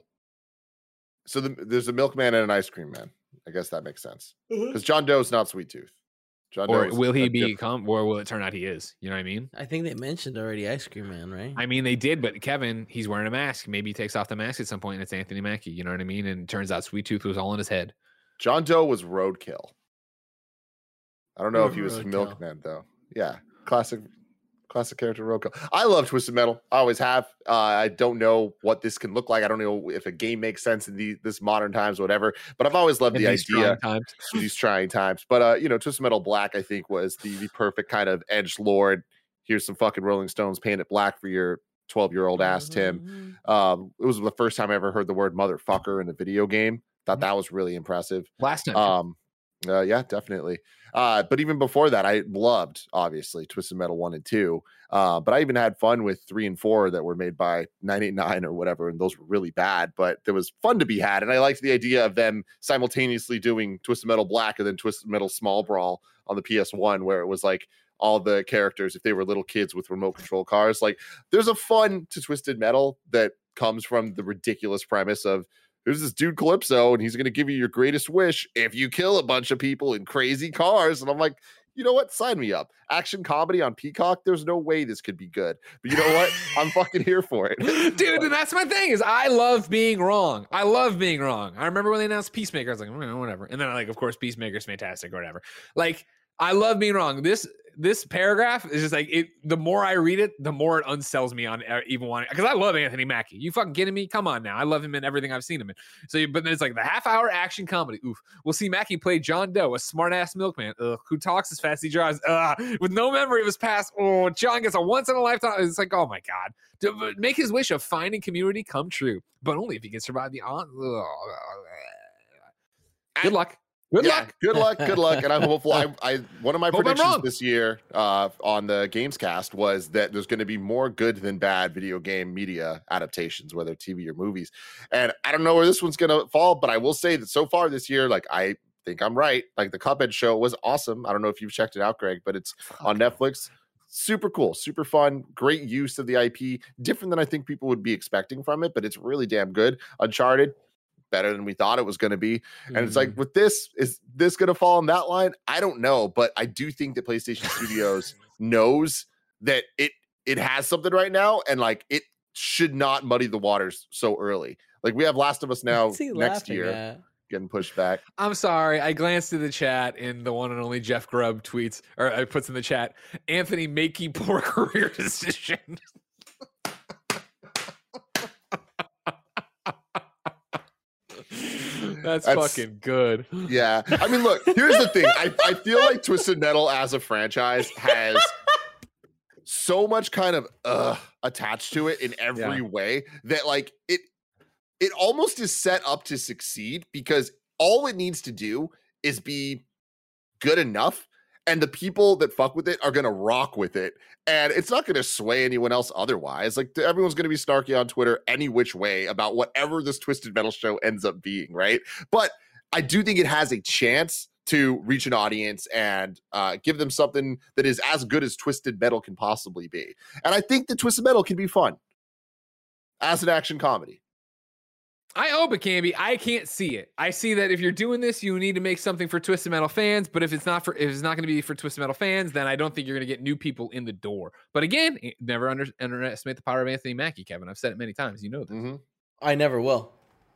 So the, there's a milkman and an ice cream man. I guess that makes sense. Because John Doe's not Sweet Tooth. John Or Doe's will he a diff- become, or will it turn out he is? You know what I mean? I think they mentioned already Ice Cream Man, right? I mean, they did, but Kevin, he's wearing a mask. Maybe he takes off the mask at some point and it's Anthony Mackie. You know what I mean? And it turns out Sweet Tooth was all in his head. John Doe was roadkill. I don't know if he was milkman though. Yeah, classic, classic character roadkill. I love Twisted Metal. I always have. Uh, I don't know what this can look like. I don't know if a game makes sense in the, this modern times, whatever. But I've always loved In the these idea. trying times. these trying times. But uh, you know, Twisted Metal Black, I think, was the, the perfect kind of edge lord. Here's some fucking Rolling Stones, paint it black for your 12 year old ass Tim. Mhm. Um, it was the first time I ever heard the word motherfucker in a video game. Thought that was really impressive. Last time. Um, Uh, yeah, definitely. Uh, but even before that, I loved obviously Twisted Metal one and two. Uh, but I even had fun with three and four that were made by *laughs* 989 or whatever, and those were really bad. But there was fun to be had, and I liked the idea of them simultaneously doing Twisted Metal Black and then Twisted Metal Small Brawl on the PS1, where it was like all the characters if they were little kids with remote control cars. Like there's a fun to Twisted Metal that comes from the ridiculous premise of there's this dude Calypso and he's going to give you your greatest wish if you kill a bunch of people in crazy cars. And I'm like, you know what? Sign me up. Action comedy on Peacock. There's no way this could be good. But you know what? *laughs* I'm fucking here for it. Dude, and that's my thing is I love being wrong. I love being wrong. I remember when they announced Peacemaker, I was like, "Mm, whatever. And then like, of course, Peacemaker's fantastic or whatever. Like, I love being wrong. This this paragraph is just like it. The more I read it, the more it unsells me on uh, even wanting because I love Anthony Mackie. You fucking kidding me? Come on now, I love him in everything I've seen him in. So, but then it's like the half hour action comedy. Oof. We'll see Mackie play John Doe, a smart ass milkman ugh, who talks as fast as he drives, ugh, with no memory of his past. Oh, John gets a once in a lifetime. It's like, oh my god, to make his wish of finding community come true, but only if he can survive the on. Good luck. Good Yeah, luck. Good luck. Good luck. And I'm hopeful. I, I one of my *laughs* Hope predictions this year uh, on the Gamescast was that there's going to be more good than bad video game media adaptations, whether TV or movies. And I don't know where this one's going to fall, but I will say that so far this year, like I think I'm right. Like the Cuphead show was awesome. I don't know if you've checked it out, Greg, but it's on Netflix. Super cool, super fun, great use of the IP. Different than I think people would be expecting from it, but it's really damn good. Uncharted, better than we thought it was going to be. And it's Mm-hmm. like with this, is this going to fall in that line? I don't know, but I do think that PlayStation Studios *laughs* knows that it it has something right now, and like it should not muddy the waters so early. Like we have Last of Us *laughs* now next year at? getting pushed back. I'm sorry. I glanced at the chat and the one and only Jeff Grubb tweets or uh, puts in the chat. Anthony Mackie poor *laughs* career decision. That's, That's- fucking good. Yeah. I mean, look, here's the thing. I, I feel like Twisted Metal as a franchise has so much kind of uh attached to it in every way that like it it almost is set up to succeed because all it needs to do is be good enough and the people that fuck with it are to rock with it and it's not to sway anyone else otherwise like everyone's to be snarky on twitter any which way about whatever this twisted metal show ends up being right but I do think it has a chance to reach an audience and uh, give them something that is as good as Twisted Metal can possibly be. And I think that Twisted Metal can be fun as an action comedy. I hope it can be. I can't see it. I see that if you're doing this, you need to make something for Twisted Metal fans. But if it's not for, if it's not going to be for Twisted Metal fans, then I don't think you're going to get new people in the door. But again, eh, never under, underestimate the power of Anthony Mackie, Kevin. I've said it many times. You know this. Mhm. I never will.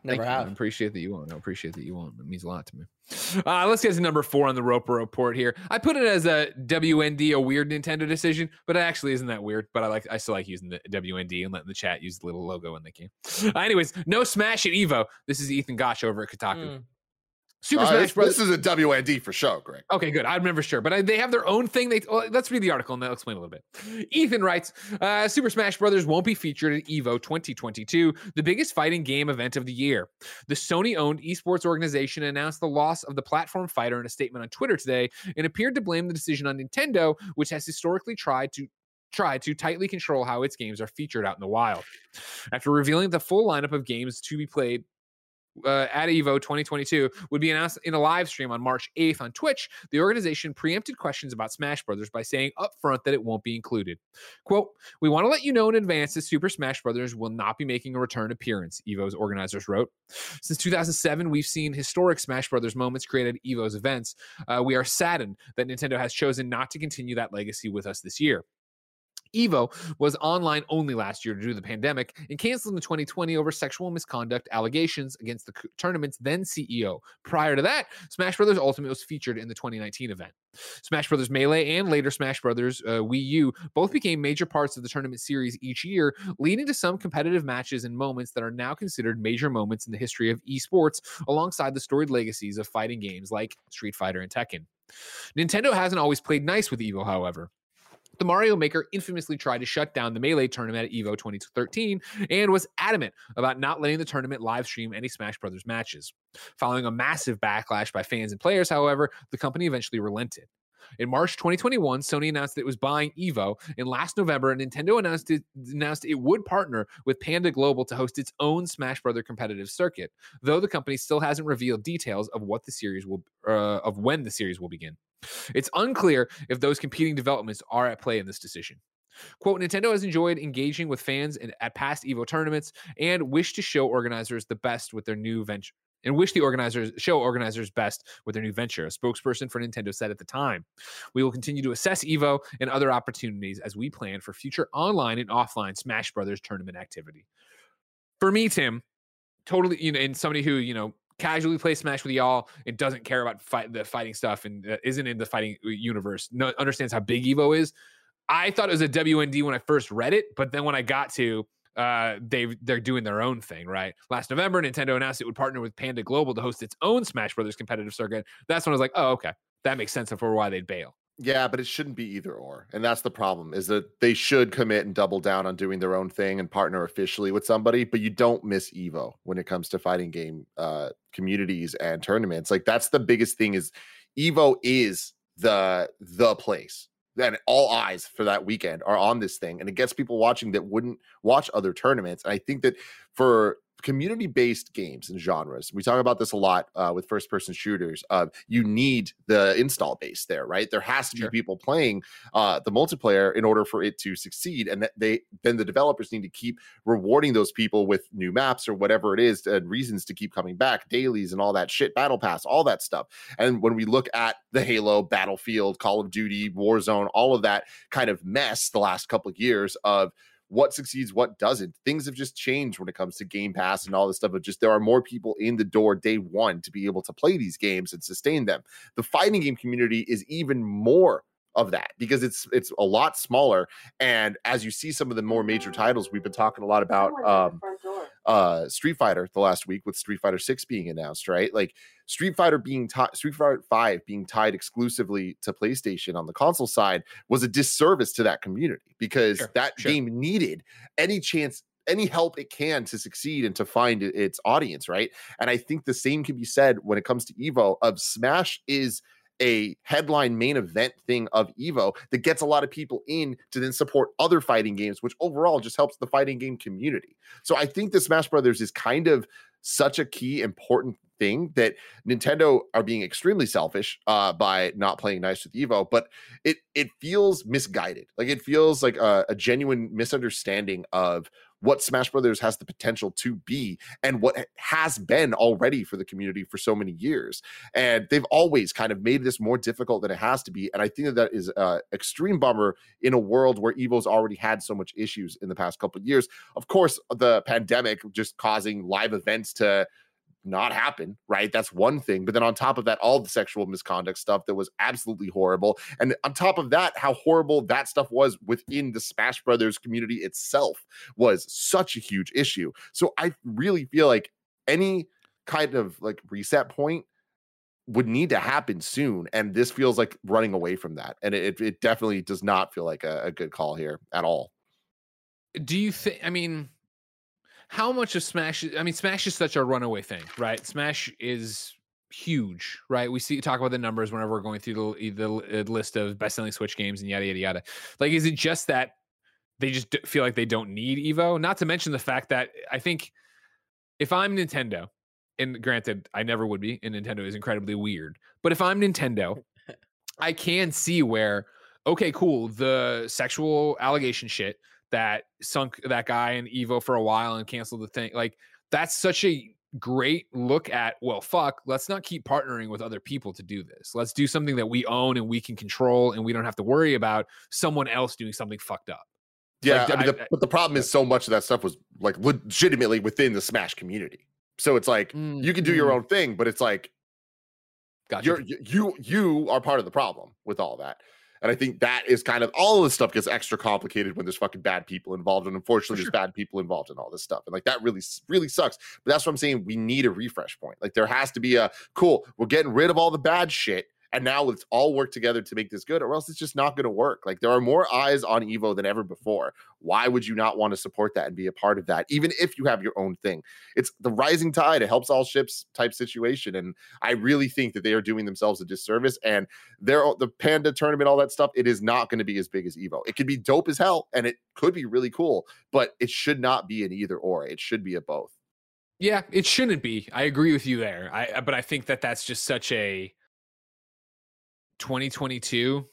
Never Thank you. I appreciate that you won't. I appreciate that you won't. It means a lot to me. Uh, let's get to number four on the Roper report here. I put it as a WND, a weird Nintendo decision, but it actually isn't that weird. But I like, I still like using the WND and letting the chat use the little logo when they can. Uh, anyways, no Smash at Evo. This is Ethan Gach over at Kotaku. Mm. Super Uh, Smash Bros. this is a WND for sure, Greg. Okay, good. I remember sure, but I, they have their own thing. They well, let's read the article and they'll explain a little bit. Ethan writes, uh, "Super Smash Brothers won't be featured at Evo 2022, the biggest fighting game event of the year. The Sony-owned esports organization announced the loss of the platform fighter in a statement on Twitter today, and appeared to blame the decision on Nintendo, which has historically tried to." Try to tightly control how its games are featured out in the wild. After revealing the full lineup of games to be played uh, at Evo 2022 would be announced in a live stream on March 8th on Twitch, the organization preempted questions about Smash Brothers by saying upfront that it won't be included. Quote, We want to let you know in advance that Super Smash Brothers will not be making a return appearance, Evo's organizers wrote. Since 2007, we've seen historic Smash Brothers moments created at Evo's events. Uh, we are saddened that Nintendo has chosen not to continue that legacy with us this year. Evo was online only last year due to the pandemic and canceled in 2020 over sexual misconduct allegations against the tournament's then CEO. Prior to that, Smash Brothers Ultimate was featured in the 2019 event. Smash Brothers Melee and later Smash Brothers uh, Wii U both became major parts of the tournament series each year, leading to some competitive matches and moments that are now considered major moments in the history of esports, alongside the storied legacies of fighting games like Street Fighter and Tekken. Nintendo hasn't always played nice with Evo, however. The Mario Maker infamously tried to shut down the Melee tournament at EVO 2013 and was adamant about not letting the tournament live stream any Smash Brothers matches. Following a massive backlash by fans and players, however, the company eventually relented. In March 2021, Sony announced that it was buying Evo, and last November, Nintendo announced it, announced it would partner with Panda Global to host its own Smash Brother competitive circuit. Though the company still hasn't revealed details of what the series will, uh, of when the series will begin. It's unclear if those competing developments are at play in this decision. Quote, Nintendo has enjoyed engaging with fans in, at past EVO tournaments and wish to show organizers the best with their new venture and wish the organizers show organizers best with their new venture. A spokesperson for Nintendo said at the time, "We will continue to assess Evo and other opportunities as we plan for future online and offline Smash Brothers tournament activity." For me, Tim, totally, you know, and somebody who you know casually plays Smash with y'all and doesn't care about fight the fighting stuff and uh, isn't in the fighting universe, no, understands how big Evo is. I thought it was a WND when I first read it, but then when I got to uh, they they're doing their own thing, right? Last November, Nintendo announced it would partner with Panda Global to host its own Smash Brothers competitive circuit. That's when I was like, oh, okay, that makes sense for why they'd bail. Yeah, but it shouldn't be either or. And that's the problem is that they should commit and double down on doing their own thing and partner officially with somebody, but you don't miss Evo when it comes to fighting game uh communities and tournaments. Like that's the biggest thing is Evo is the the place then all eyes for that weekend are on this thing and it gets people watching that wouldn't watch other tournaments and i think that for community based games and genres. We talk about this a lot uh, with first person shooters uh, you need the install base there right? There has to Sure. be people playing uh, the multiplayer in order for it to succeed and that they then the developers need to keep rewarding those people with new maps or whatever it is and reasons to keep coming back dailies and all that shit battle pass all that stuff. And when we look at the Halo, Battlefield, Call of Duty, Warzone, all of that kind of mess the last couple of years of what succeeds, what doesn't. Things have just changed when it comes to Game Pass and all this stuff. Of just there are more people in the door day one to be able to play these games and sustain them. The fighting game community is even more of that because it's it's a lot smaller. And as you see some of the more major titles, we've been talking a lot about um, uh Street Fighter the last week with Street Fighter 6 being announced, right? Like Street Fighter being tied Street Fighter 5 being tied exclusively to PlayStation on the console side was a disservice to that community because Sure, that sure. game needed any chance any help it can to succeed and to find its audience, right? And I think the same can be said when it comes to Evo of Smash is a headline main event thing of Evo that gets a lot of people in to then support other fighting games, which overall just helps the fighting game community. So I think the Smash Brothers is kind of such a key important thing that Nintendo are being extremely selfish uh, by not playing nice with Evo, but it it feels misguided. Like it feels like a, a genuine misunderstanding of what Smash Brothers has the potential to be and what has been already for the community for so many years. And they've always kind of made this more difficult than it has to be. And I think that that is a extreme bummer in a world where Evo's already had so much issues in the past couple of years. Of course, the pandemic just causing live events to not happen, right? That's one thing. But then on top of that, all the sexual misconduct stuff that was absolutely horrible. And on top of that, how horrible that stuff was within the Smash Brothers community itself was such a huge issue. So I really feel like any kind of like reset point would need to happen soon. And this feels like running away from that. And it, it definitely does not feel like a, a good call here at all. Do you think? I mean, how much of Smash? I mean, Smash is such a runaway thing, right? Smash is huge, right? We see talk about the numbers whenever we're going through the, the uh, list of best-selling Switch games and yada yada yada. Like, is it just that they just feel like they don't need Evo? Not to mention the fact that I think if I'm Nintendo, and granted, I never would be, and Nintendo is incredibly weird, but if I'm Nintendo, *laughs* I can see where okay, cool, the sexual allegation shit that sunk that guy in Evo for a while and canceled the thing. Like that's such a great look at well fuck let's not keep partnering with other people to do this let's do something that we own and we can control and we don't have to worry about someone else doing something fucked up Yeah, Like, I mean, I- the, but the problem is so much of that stuff was like legitimately within the Smash community. So it's like Mm, you can do your mm. own thing, but it's like gotcha you're you you you are part of the problem with all that. And I think that is kind of all of this stuff gets extra complicated when there's fucking bad people involved, and unfortunately, sure. there's bad people involved in all this stuff, and like that really really sucks. But that's what I'm saying. We need a refresh point. Like there has to be a cool. We're getting rid of all the bad shit. And now let's all work together to make this good, or else it's just not going to work. Like there are more eyes on Evo than ever before. Why would you not want to support that and be a part of that, even if you have your own thing? It's the rising tide, it helps all ships type situation. And I really think that they are doing themselves a disservice. And they're the panda tournament, all that stuff, it is not going to be as big as Evo. It could be dope as hell and it could be really cool, but it should not be an either or. It should be a both. Yeah, it shouldn't be. I agree with you there. I but I think that that's just such a 2022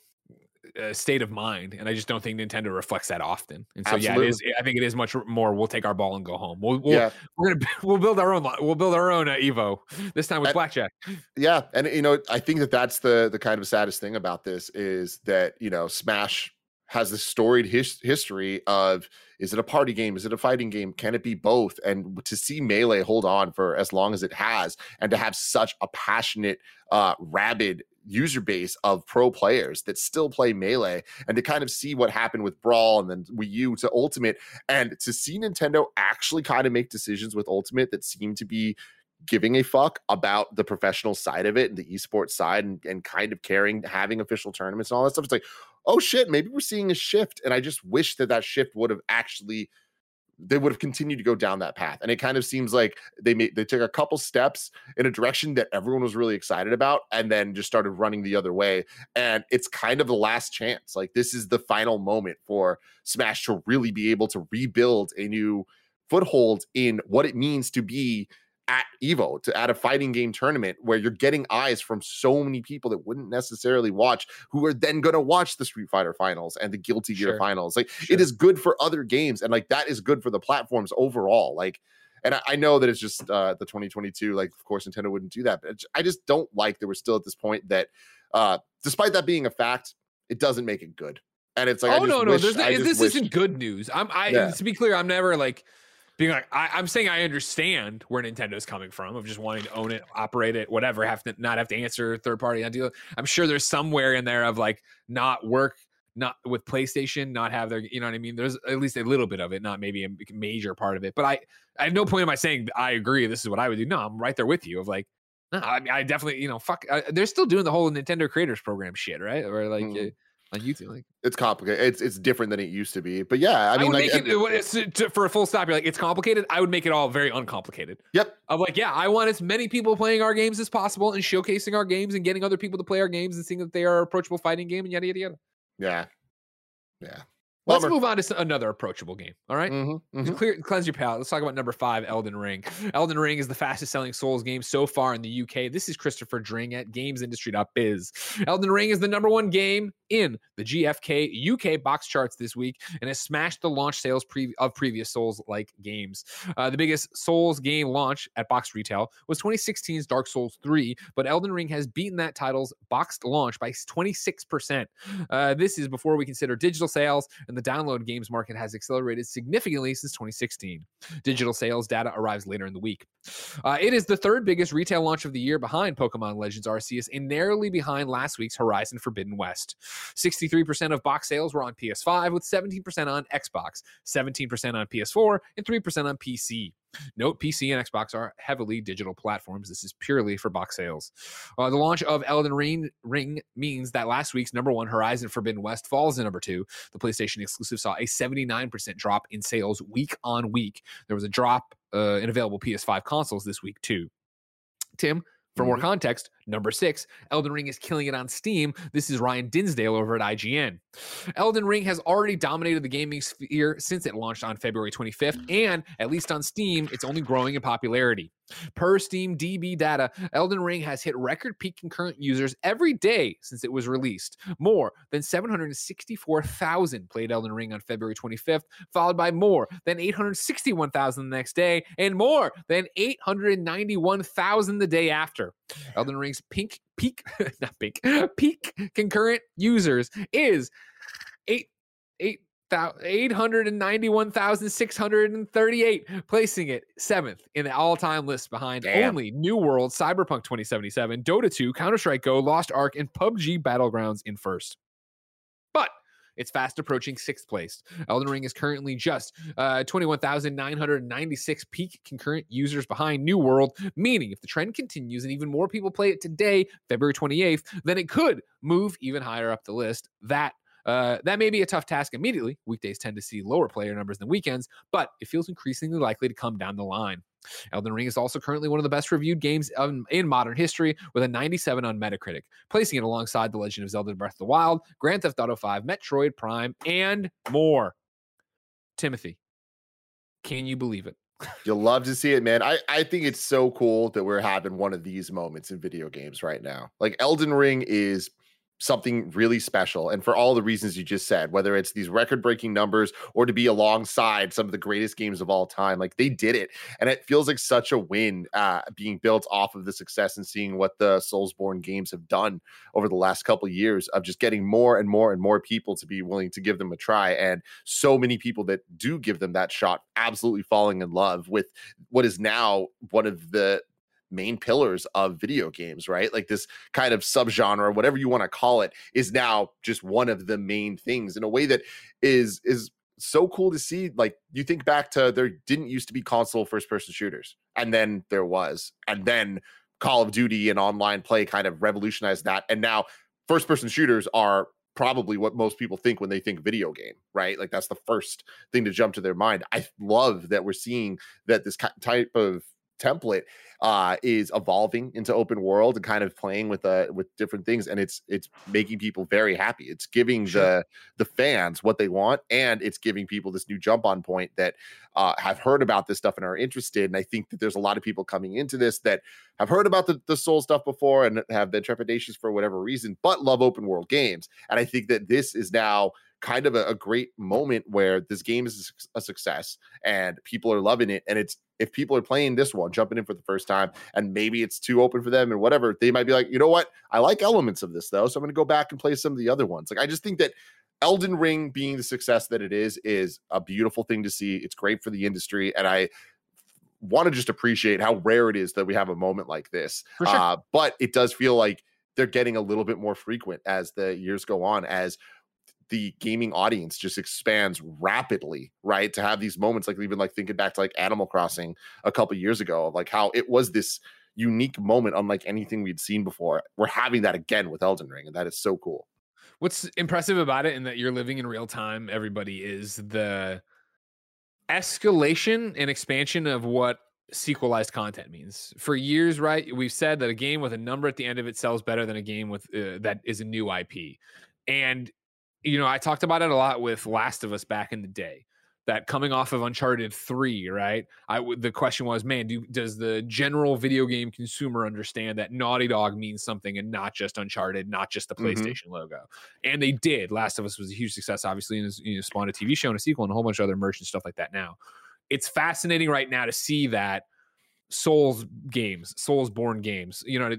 uh, state of mind, and I just don't think Nintendo reflects that often. And so, Absolutely. yeah, it is. I think it is much more. We'll take our ball and go home. We'll, we'll Yeah. we're gonna *laughs* we'll build our own. We'll build our own uh, Evo this time with And- blackjack. Yeah, and you know, I think that that's the the kind of saddest thing about this is that you know, Smash has this storied his- history of is it a party game, is it a fighting game, can it be both? And to see Melee hold on for as long as it has, and to have such a passionate, uh, rabid user base of pro players that still play Melee, and to kind of see what happened with Brawl and then Wii U to Ultimate, and to see Nintendo actually kind of make decisions with Ultimate that seem to be giving a fuck about the professional side of it and the esports side and, and kind of caring having official tournaments and all that stuff it's like oh shit maybe we're seeing a shift and i just wish that that shift would have actually they would have continued to go down that path and it kind of seems like they made they took a couple steps in a direction that everyone was really excited about and then just started running the other way and it's kind of the last chance like this is the final moment for smash to really be able to rebuild a new foothold in what it means to be at Evo, to at a fighting game tournament where you're getting eyes from so many people that wouldn't necessarily watch, who are then going to watch the Street Fighter finals and the Guilty Gear Sure. finals. Like Sure. it is good for other games, and like that is good for the platforms overall. Like, and I, I know that it's just uh, the 2022. Like, of course, Nintendo wouldn't do that, but I just don't like that we're still at this point that, uh, despite that being a fact, it doesn't make it good. And it's like, I oh just no, no, wish- there's no, this isn't good news. I'm I Yeah. to be clear, I'm never like being like I, I'm saying I understand where Nintendo's coming from of just wanting to own it, operate it, whatever, have to not have to answer third party on deal. I'm sure there's somewhere in there of like not work not with PlayStation, not have their, you know what I mean? There's at least a little bit of it, not maybe a major part of it. But I, at no point am I saying I agree. This is what I would do. No, I'm right there with you. Of like, no, I, I definitely, you know, fuck. I, they're still doing the whole Nintendo Creators Program shit, right? Or like Mhm. On YouTube, like. it's complicated. It's it's different than it used to be. But yeah, I I, mean, would like, it to- for a full stop. You're like, it's complicated. I would make it all very uncomplicated. Yep. I'm like, yeah, I want as many people playing our games as possible and showcasing our games and getting other people to play our games and seeing that they are approachable fighting game and yada yada yada. yeah, yeah. Let's move on to another approachable game. All right? Mhm, mhm. Clear cleanse your palate. Let's talk about number five, Elden Ring. Elden Ring is the fastest selling Souls game so far in the UK. This is Christopher Dring at GamesIndustry.biz. Elden Ring is the number one game in the GFK UK box charts this week and has smashed the launch sales pre- of previous Souls like games. Uh, the biggest Souls game launch at box retail was 2016's Dark Souls 3, but Elden Ring has beaten that title's boxed launch by 26%. Uh, this is before we consider digital sales, and the download games market has accelerated significantly since 2016. Digital sales data arrives later in the week. Uh, it is the third biggest retail launch of the year behind Pokemon Legends Arceus and narrowly behind last week's Horizon Forbidden West. 63% of box sales were on PS5, with 17% on Xbox, 17% on PS4, and 3% on PC. Note PC and Xbox are heavily digital platforms. This is purely for box sales. Uh, the launch of Elden Ring, Ring means that last week's number one Horizon Forbidden West falls to number two. The PlayStation exclusive saw a 79% drop in sales week on week. There was a drop uh, in available PS5 consoles this week, too. Tim, for more context, number six, Elden Ring is killing it on Steam. This is Ryan Dinsdale over at IGN. Elden Ring has already dominated the gaming sphere since it launched on February 25th, and at least on Steam, it's only growing in popularity. Per Steam DB data, Elden Ring has hit record peak concurrent users every day since it was released. More than 764,000 played Elden Ring on February 25th, followed by more than 861,000 the next day, and more than 891,000 the day after. Elden Ring's pink peak, *laughs* not pink, *laughs* peak concurrent users is eight eight. 891,638, placing it seventh in the all time list behind Damn. only New World, Cyberpunk 2077, Dota 2, Counter Strike Go, Lost Ark, and PUBG Battlegrounds in first. It's fast approaching sixth place. Elden Ring is currently just uh, 21,996 peak concurrent users behind New World, meaning if the trend continues and even more people play it today, February 28th, then it could move even higher up the list. That uh, that may be a tough task immediately. Weekdays tend to see lower player numbers than weekends, but it feels increasingly likely to come down the line. Elden Ring is also currently one of the best reviewed games in modern history with a 97 on Metacritic, placing it alongside The Legend of Zelda Breath of the Wild, Grand Theft Auto 5, Metroid Prime, and more. Timothy, can you believe it? *laughs* You'll love to see it, man. I, I think it's so cool that we're having one of these moments in video games right now. Like Elden Ring is something really special. And for all the reasons you just said, whether it's these record breaking numbers or to be alongside some of the greatest games of all time, like they did it. And it feels like such a win uh, being built off of the success and seeing what the Soulsborne games have done over the last couple of years of just getting more and more and more people to be willing to give them a try. And so many people that do give them that shot absolutely falling in love with what is now one of the main pillars of video games, right? Like this kind of subgenre, whatever you want to call it, is now just one of the main things in a way that is is so cool to see. Like you think back to there didn't used to be console first person shooters, and then there was, and then Call of Duty and online play kind of revolutionized that, and now first person shooters are probably what most people think when they think video game, right? Like that's the first thing to jump to their mind. I love that we're seeing that this type of template uh, is evolving into open world and kind of playing with uh, with different things, and it's it's making people very happy. It's giving sure. the the fans what they want, and it's giving people this new jump on point that uh, have heard about this stuff and are interested. And I think that there's a lot of people coming into this that have heard about the, the soul stuff before and have been trepidatious for whatever reason, but love open world games. And I think that this is now kind of a, a, great moment where this game is a success and people are loving it. And it's if people are playing this one, jumping in for the first time, and maybe it's too open for them and whatever, they might be like, you know what? I like elements of this though. So I'm going to go back and play some of the other ones. Like, I just think that Elden Ring being the success that it is, is a beautiful thing to see. It's great for the industry. And I, want to just appreciate how rare it is that we have a moment like this. Sure. Uh, but it does feel like they're getting a little bit more frequent as the years go on, as the gaming audience just expands rapidly, right? To have these moments, like even like thinking back to like Animal Crossing a couple years ago, of like how it was this unique moment, unlike anything we'd seen before. We're having that again with Elden Ring, and that is so cool. What's impressive about it, and that you're living in real time, everybody, is the escalation and expansion of what sequelized content means. For years, right, we've said that a game with a number at the end of it sells better than a game with uh, that is a new IP. And you know, I talked about it a lot with Last of Us back in the day. That coming off of Uncharted three, right? I the question was, man, do does the general video game consumer understand that Naughty Dog means something and not just Uncharted, not just the mm-hmm. PlayStation mm-hmm. logo? And they did. Last of Us was a huge success, obviously, and you know, spawned a TV show and a sequel and a whole bunch of other merch and stuff like that. Now, it's fascinating right now to see that Souls games, Soulsborne games, you know,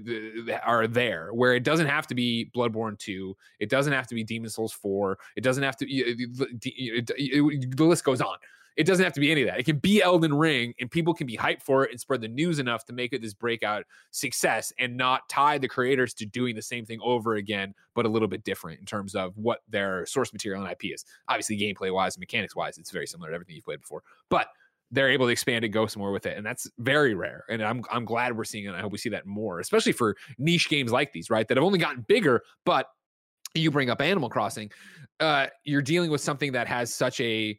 are there where it doesn't have to be Bloodborne 2, it doesn't have to be Demon Souls 4, it doesn't have to the list goes on. It doesn't have to be any of that. It can be Elden Ring and people can be hyped for it and spread the news enough to make it this breakout success and not tie the creators to doing the same thing over again, but a little bit different in terms of what their source material and IP is. Obviously, gameplay wise and mechanics wise, it's very similar to everything you've played before. But they're able to expand and go somewhere with it. And that's very rare. And I'm I'm glad we're seeing it. I hope we see that more, especially for niche games like these, right? That have only gotten bigger, but you bring up Animal Crossing, uh, you're dealing with something that has such a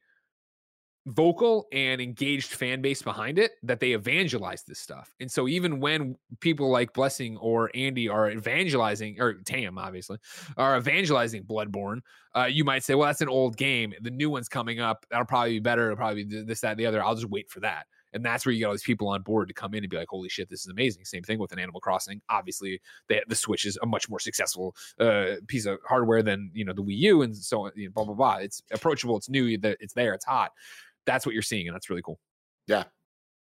vocal and engaged fan base behind it that they evangelize this stuff. And so even when people like Blessing or Andy are evangelizing, or Tam obviously, are evangelizing Bloodborne, uh, you might say, well, that's an old game. The new one's coming up. That'll probably be better. It'll probably be this, that, the other. I'll just wait for that. And that's where you get all these people on board to come in and be like, holy shit, this is amazing. Same thing with an Animal Crossing. Obviously, the, the Switch is a much more successful uh, piece of hardware than, you know, the Wii U and so on, you know, blah, blah, blah. It's approachable. It's new. It's there. It's hot that's what you're seeing, and that's really cool. Yeah,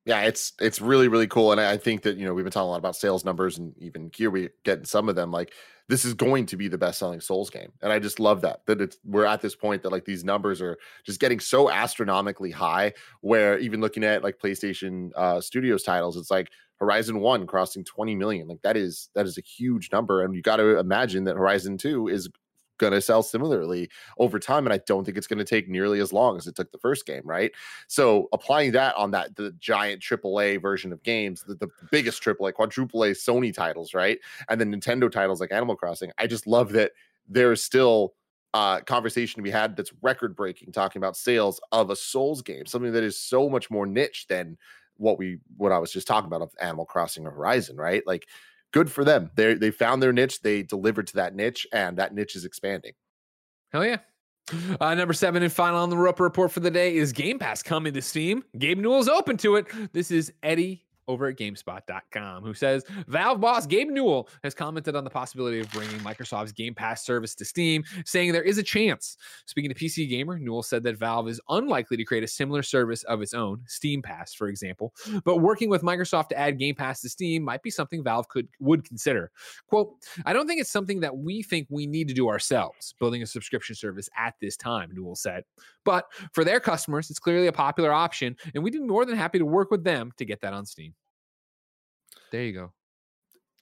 yeah, it's it's really really cool, and I think that you know we've been talking a lot about sales numbers, and even here we get some of them. Like this is going to be the best selling Souls game, and I just love that that it's we're at this point that like these numbers are just getting so astronomically high. Where even looking at like PlayStation uh, Studios titles, it's like Horizon One crossing 20 million. Like that is that is a huge number, and you got to imagine that Horizon Two is going to sell similarly over time. And I don't think it's going to take nearly as long as it took the first game, right? So applying that on that, the giant AAA version of games, the, the biggest AAA, quadruple A Sony titles, right? And then Nintendo titles like Animal Crossing. I just love that there's still uh, conversation to be had that's record breaking, talking about sales of a Souls game, something that is so much more niche than what we what I was just talking about of Animal Crossing or Horizon, right? Like good for them. They they found their niche, they delivered to that niche, and that niche is expanding. Hell yeah. Uh, number seven and final on the Roper report for the day is Game Pass coming to Steam. Gabe Newell's open to it. This is Eddie over at GameSpot.com, who says Valve boss Gabe Newell has commented on the possibility of bringing Microsoft's Game Pass service to Steam, saying there is a chance. Speaking to PC Gamer, Newell said that Valve is unlikely to create a similar service of its own, Steam Pass, for example, but working with Microsoft to add Game Pass to Steam might be something Valve could would consider. "Quote: I don't think it's something that we think we need to do ourselves, building a subscription service at this time," Newell said. But for their customers, it's clearly a popular option, and we'd be more than happy to work with them to get that on Steam. There you go.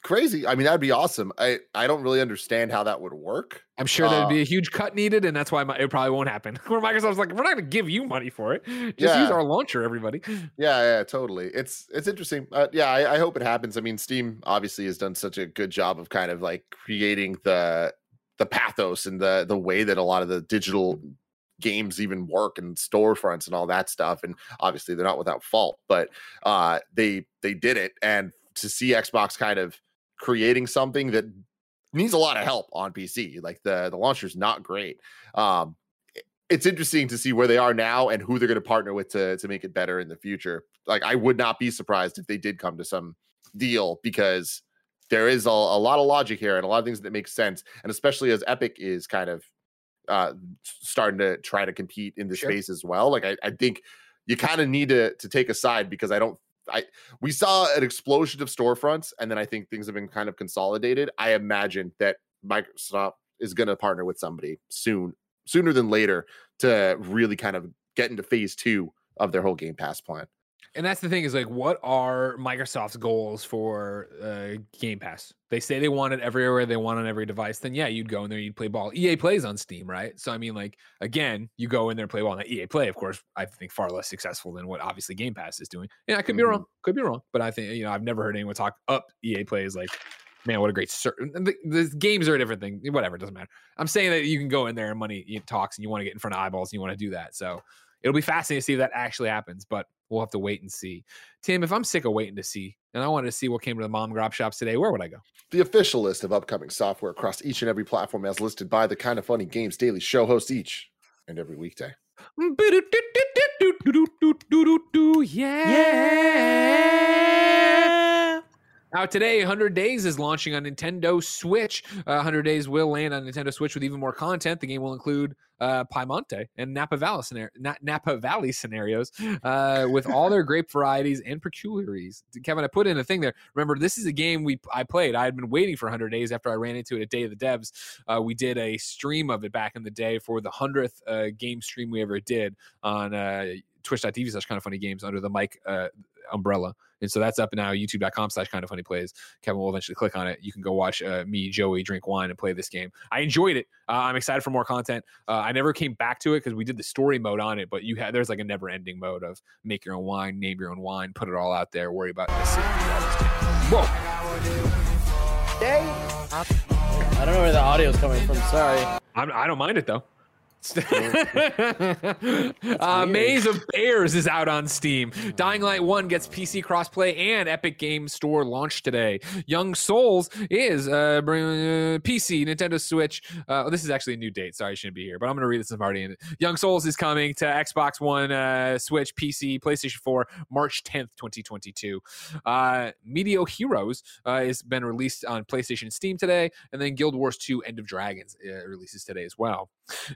Crazy. I mean, that'd be awesome. I I don't really understand how that would work. I'm sure there'd be a huge cut needed, and that's why mi- it probably won't happen. *laughs* Where Microsoft's like, we're not going to give you money for it. Just use our launcher, everybody. Yeah, yeah, totally. It's it's interesting. Uh, yeah, I, I hope it happens. I mean, Steam obviously has done such a good job of kind of like creating the the pathos and the the way that a lot of the digital games even work and storefronts and all that stuff. And obviously, they're not without fault, but uh, they they did it. And to see Xbox kind of creating something that needs a lot of help on PC, like the the launcher's not great. Um, it's interesting to see where they are now and who they're going to partner with to to make it better in the future. Like I would not be surprised if they did come to some deal because there is a, a lot of logic here and a lot of things that make sense, and especially as Epic is kind of uh starting to try to compete in the Sure. space as well. Like I, I think you kind of need to to take a side because I don't. I we saw an explosion of storefronts, and then I think things have been kind of consolidated. I imagine that Microsoft is going to partner with somebody soon, sooner than later, to really kind of get into phase two of their whole Game Pass plan. And that's the thing is like, what are Microsoft's goals for uh, Game Pass? They say they want it everywhere, they want it on every device. Then yeah, you'd go in there, you'd play ball. EA plays on Steam, right? So I mean, like again, you go in there and play ball. Now, EA Play, of course, I think far less successful than what obviously Game Pass is doing. Yeah, I could be Mhm. wrong, could be wrong, but I think you know I've never heard anyone talk up EA Play is like. Man, what a great ser- the, the games are a different thing. Whatever, it doesn't matter. I'm saying that you can go in there and money it talks, and you want to get in front of eyeballs, and you want to do that. So it'll be fascinating to see if that actually happens, but we'll have to wait and see. Tim, if I'm sick of waiting to see, and I wanted to see what came to the mom grab shops today, where would I go? The official list of upcoming software across each and every platform as listed by the Kind of Funny Games Daily Show hosts each and every weekday. Yeah. Out today, 100 Days is launching on Nintendo Switch. Uh, 100 Days will land on Nintendo Switch with even more content. The game will include uh, Piemonte and Napa Valley, Napa Valley scenarios uh, with all their grape varieties and peculiarities. Kevin, I put in a thing there. Remember, this is a game we I played. I had been waiting for 100 Days after I ran into it at Day of the Devs. Uh, we did a stream of it back in the day for the 100th uh, game stream we ever did on uh, twitch.tv slash kind of funny games under the mic uh, umbrella. And so that's up now, youtube.com slash kind of funny plays. Kevin will eventually click on it. You can go watch uh, me, Joey, drink wine and play this game. I enjoyed it. Uh, I'm excited for more content. Uh, I never came back to it because we did the story mode on it, but you had there's like a never ending mode of make your own wine, name your own wine, put it all out there, worry about this. Whoa. I don't know where the audio is coming from. Sorry. I'm, I don't mind it though. *laughs* uh, Maze of Bears is out on Steam. Dying Light 1 gets PC crossplay and Epic Game Store launch today. Young Souls is uh, uh, PC, Nintendo Switch. Uh, this is actually a new date. Sorry, I shouldn't be here, but I'm going to read this. I'm already in it. Young Souls is coming to Xbox One, uh, Switch, PC, PlayStation 4, March 10th, 2022. Uh, Meteo Heroes uh, has been released on PlayStation Steam today, and then Guild Wars 2 End of Dragons uh, releases today as well.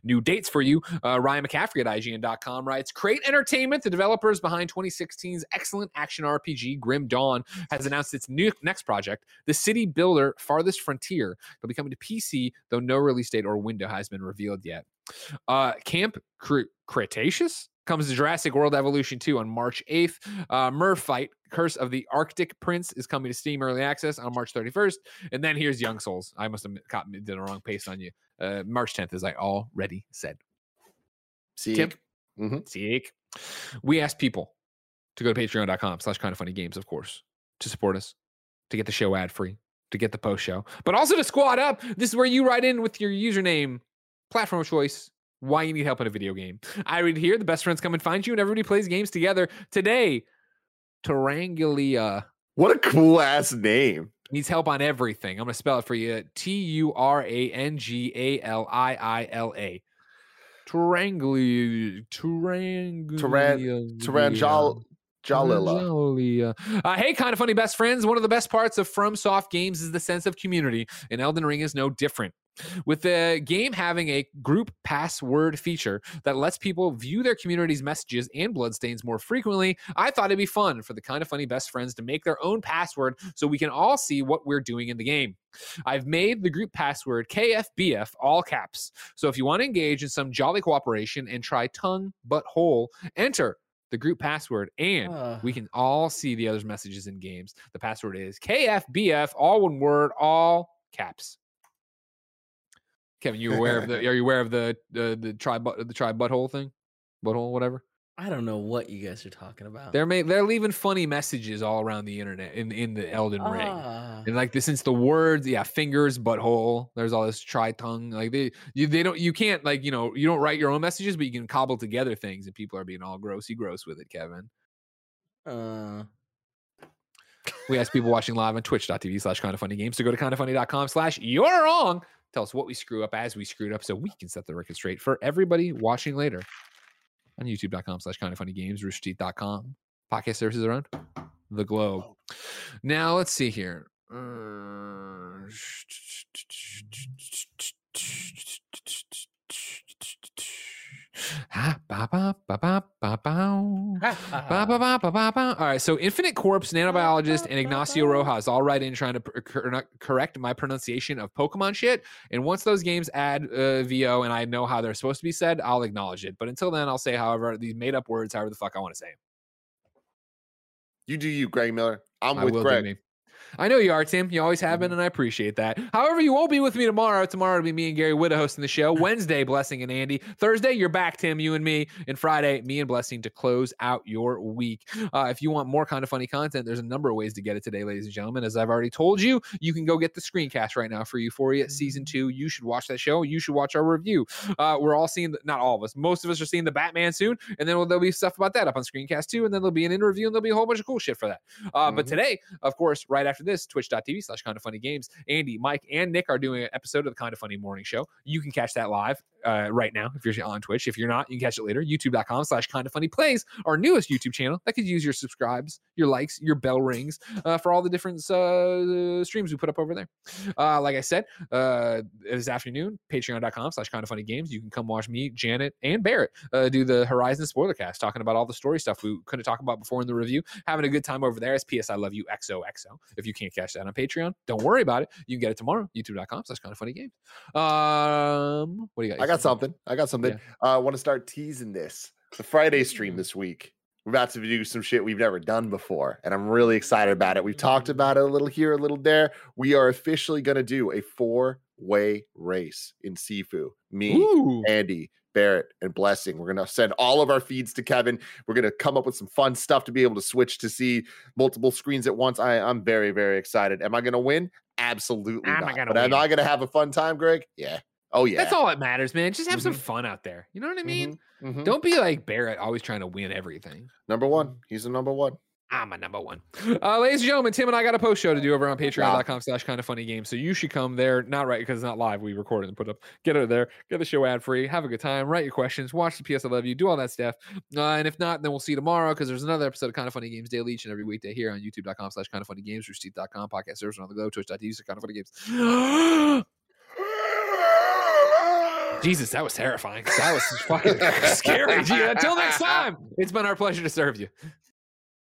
New for you. Uh, Ryan McCaffrey at IGN.com writes Crate Entertainment, the developers behind 2016's excellent action RPG Grim Dawn, has announced its new next project, The City Builder Farthest Frontier. It'll be coming to PC, though no release date or window has been revealed yet. Uh, Camp Cre- Cretaceous comes to Jurassic World Evolution 2 on March 8th. Uh, Murph Fight, Curse of the Arctic Prince is coming to Steam Early Access on March 31st. And then here's Young Souls. I must have caught, did a wrong pace on you. Uh, March 10th, as I already said. See, Tim? Mhm. Sick. We asked people to go to patreon.com slash kind of funny games, of course, to support us, to get the show ad free, to get the post show, but also to squad up. This is where you write in with your username, platform of choice, why you need help in a video game. I read here the best friends come and find you, and everybody plays games together. Today, Tarangulia what a cool ass name. needs help on everything. I'm going to spell it for you T U R A N G A L I I L A. Taranglia. Taranglia. Taranjal Jalila. Tarangalia. Uh, hey, kind of funny best friends. One of the best parts of From Soft games is the sense of community, and Elden Ring is no different. With the game having a group password feature that lets people view their community's messages and bloodstains more frequently, I thought it'd be fun for the kind of funny best friends to make their own password so we can all see what we're doing in the game. I've made the group password KFBF all caps. So if you want to engage in some jolly cooperation and try tongue but hole, enter the group password and Ah. we can all see the other's messages in games. The password is KFBF, all one word, all caps. Kevin, you aware of *laughs* the? Are you aware of the the the try but the try butthole thing, butthole whatever? I don't know what you guys are talking about. They're ma- they're leaving funny messages all around the internet in in the Elden Ring. Ah. And like this, since the words, yeah, fingers, butthole. There's all this tri tongue. Like they, you, they don't, you can't like you know, you don't write your own messages, but you can cobble together things, and people are being all grossy gross with it. Kevin, Uh, we ask people watching live on Twitch.tv slash kind of funny games to go to kindoffunny.com slash you're wrong. Tell us what we screw up as we screwed up, so we can set the record straight for everybody watching later on YouTube.com slash kind of funny games, roosterteeth.com, podcast services around the globe. Now let's see here. Uh, *sniffs* All right, so Infinite Corpse, Nanobiologist, and Ignacio Rojas all write in trying to pr- cor- correct my pronunciation of Pokemon shit. And once those games add uh, VO and I know how they're supposed to be said, I'll acknowledge it. But until then, I'll say, however, these made up words, however the fuck I want to say. 'em. You do you, Greg Miller. I'm I with will do Greg. I know you are, Tim. You always have been, and I appreciate that. However, you won't be with me tomorrow. Tomorrow it'll be me and Gary Whitta hosting the show. *laughs* Wednesday, Blessing and Andy. Thursday, you're back, Tim, you and me. And Friday, me and Blessing to close out your week. Uh, if you want more kind of funny content, there's a number of ways to get it today, ladies and gentlemen. As I've already told you, you can go get the screencast right now for Euphoria season two. You should watch that show. You should watch our review. Uh, we're all seeing, the, not all of us, most of us are seeing the Batman soon. And then there'll be stuff about that up on screencast too. And then there'll be an interview and there'll be a whole bunch of cool shit for that. Uh, But Mhm. today, of course, right after this, twitch.tv slash kind of funny games. Andy, Mike, and Nick are doing an episode of the kind of funny morning show. You can catch that live uh, right now if you're on Twitch. If you're not, you can catch it later. YouTube.com slash kind of funny plays, our newest YouTube channel that could use your subscribes, your likes, your bell rings uh, for all the different uh, streams we put up over there. Uh, like I said, uh, this afternoon, patreon.com slash kind of funny games. You can come watch me, Janet, and Barrett uh, do the Horizon spoiler cast, talking about all the story stuff we couldn't talk about before in the review. Having a good time over there. As PS, I love you, XOXO. If you can't catch that on Patreon, don't worry about it. You can get it tomorrow, youtube.com slash kind of funny games. Um, what do you got? I got something. I got something. Uh, I want to start teasing this. The Friday stream this week. We're about to do some shit we've never done before, and I'm really excited about it. We've talked about it a little here, a little there. We are officially going to do a four-way race in Sifu. Me, Ooh. Andy, Barrett, and Blessing. We're going to send all of our feeds to Kevin. We're going to come up with some fun stuff to be able to switch to see multiple screens at once. I, I'm very, very excited. Am I going to win? Absolutely Am I not. gonna But am? I going to have a fun time, Greg? Yeah. Oh yeah. That's all that matters, man. Just have some Mhm. fun out there. You know what I mean? Mhm. Don't be like Barrett, always trying to win everything. Number one. He's the number one. I'm a number one. Uh, ladies and gentlemen, Tim and I got a post show to do over on patreon.com slash kind of funny games. So you should come there. Not right because it's not live. We recorded and put up. Get it there. Get the show ad free. Have a good time. Write your questions. Watch the PS I Love You. Do all that stuff. Uh, and if not, then we'll see you tomorrow because there's another episode of Kind of Funny Games daily each and every weekday here on youtube.com slash kind of funny games, roosterteeth.com, podcast service on the go, twitch.tv, kind of funny games. *gasps* Jesus, that was terrifying. That was fucking *laughs* scary. Gee, until next time, it's been our pleasure to serve you.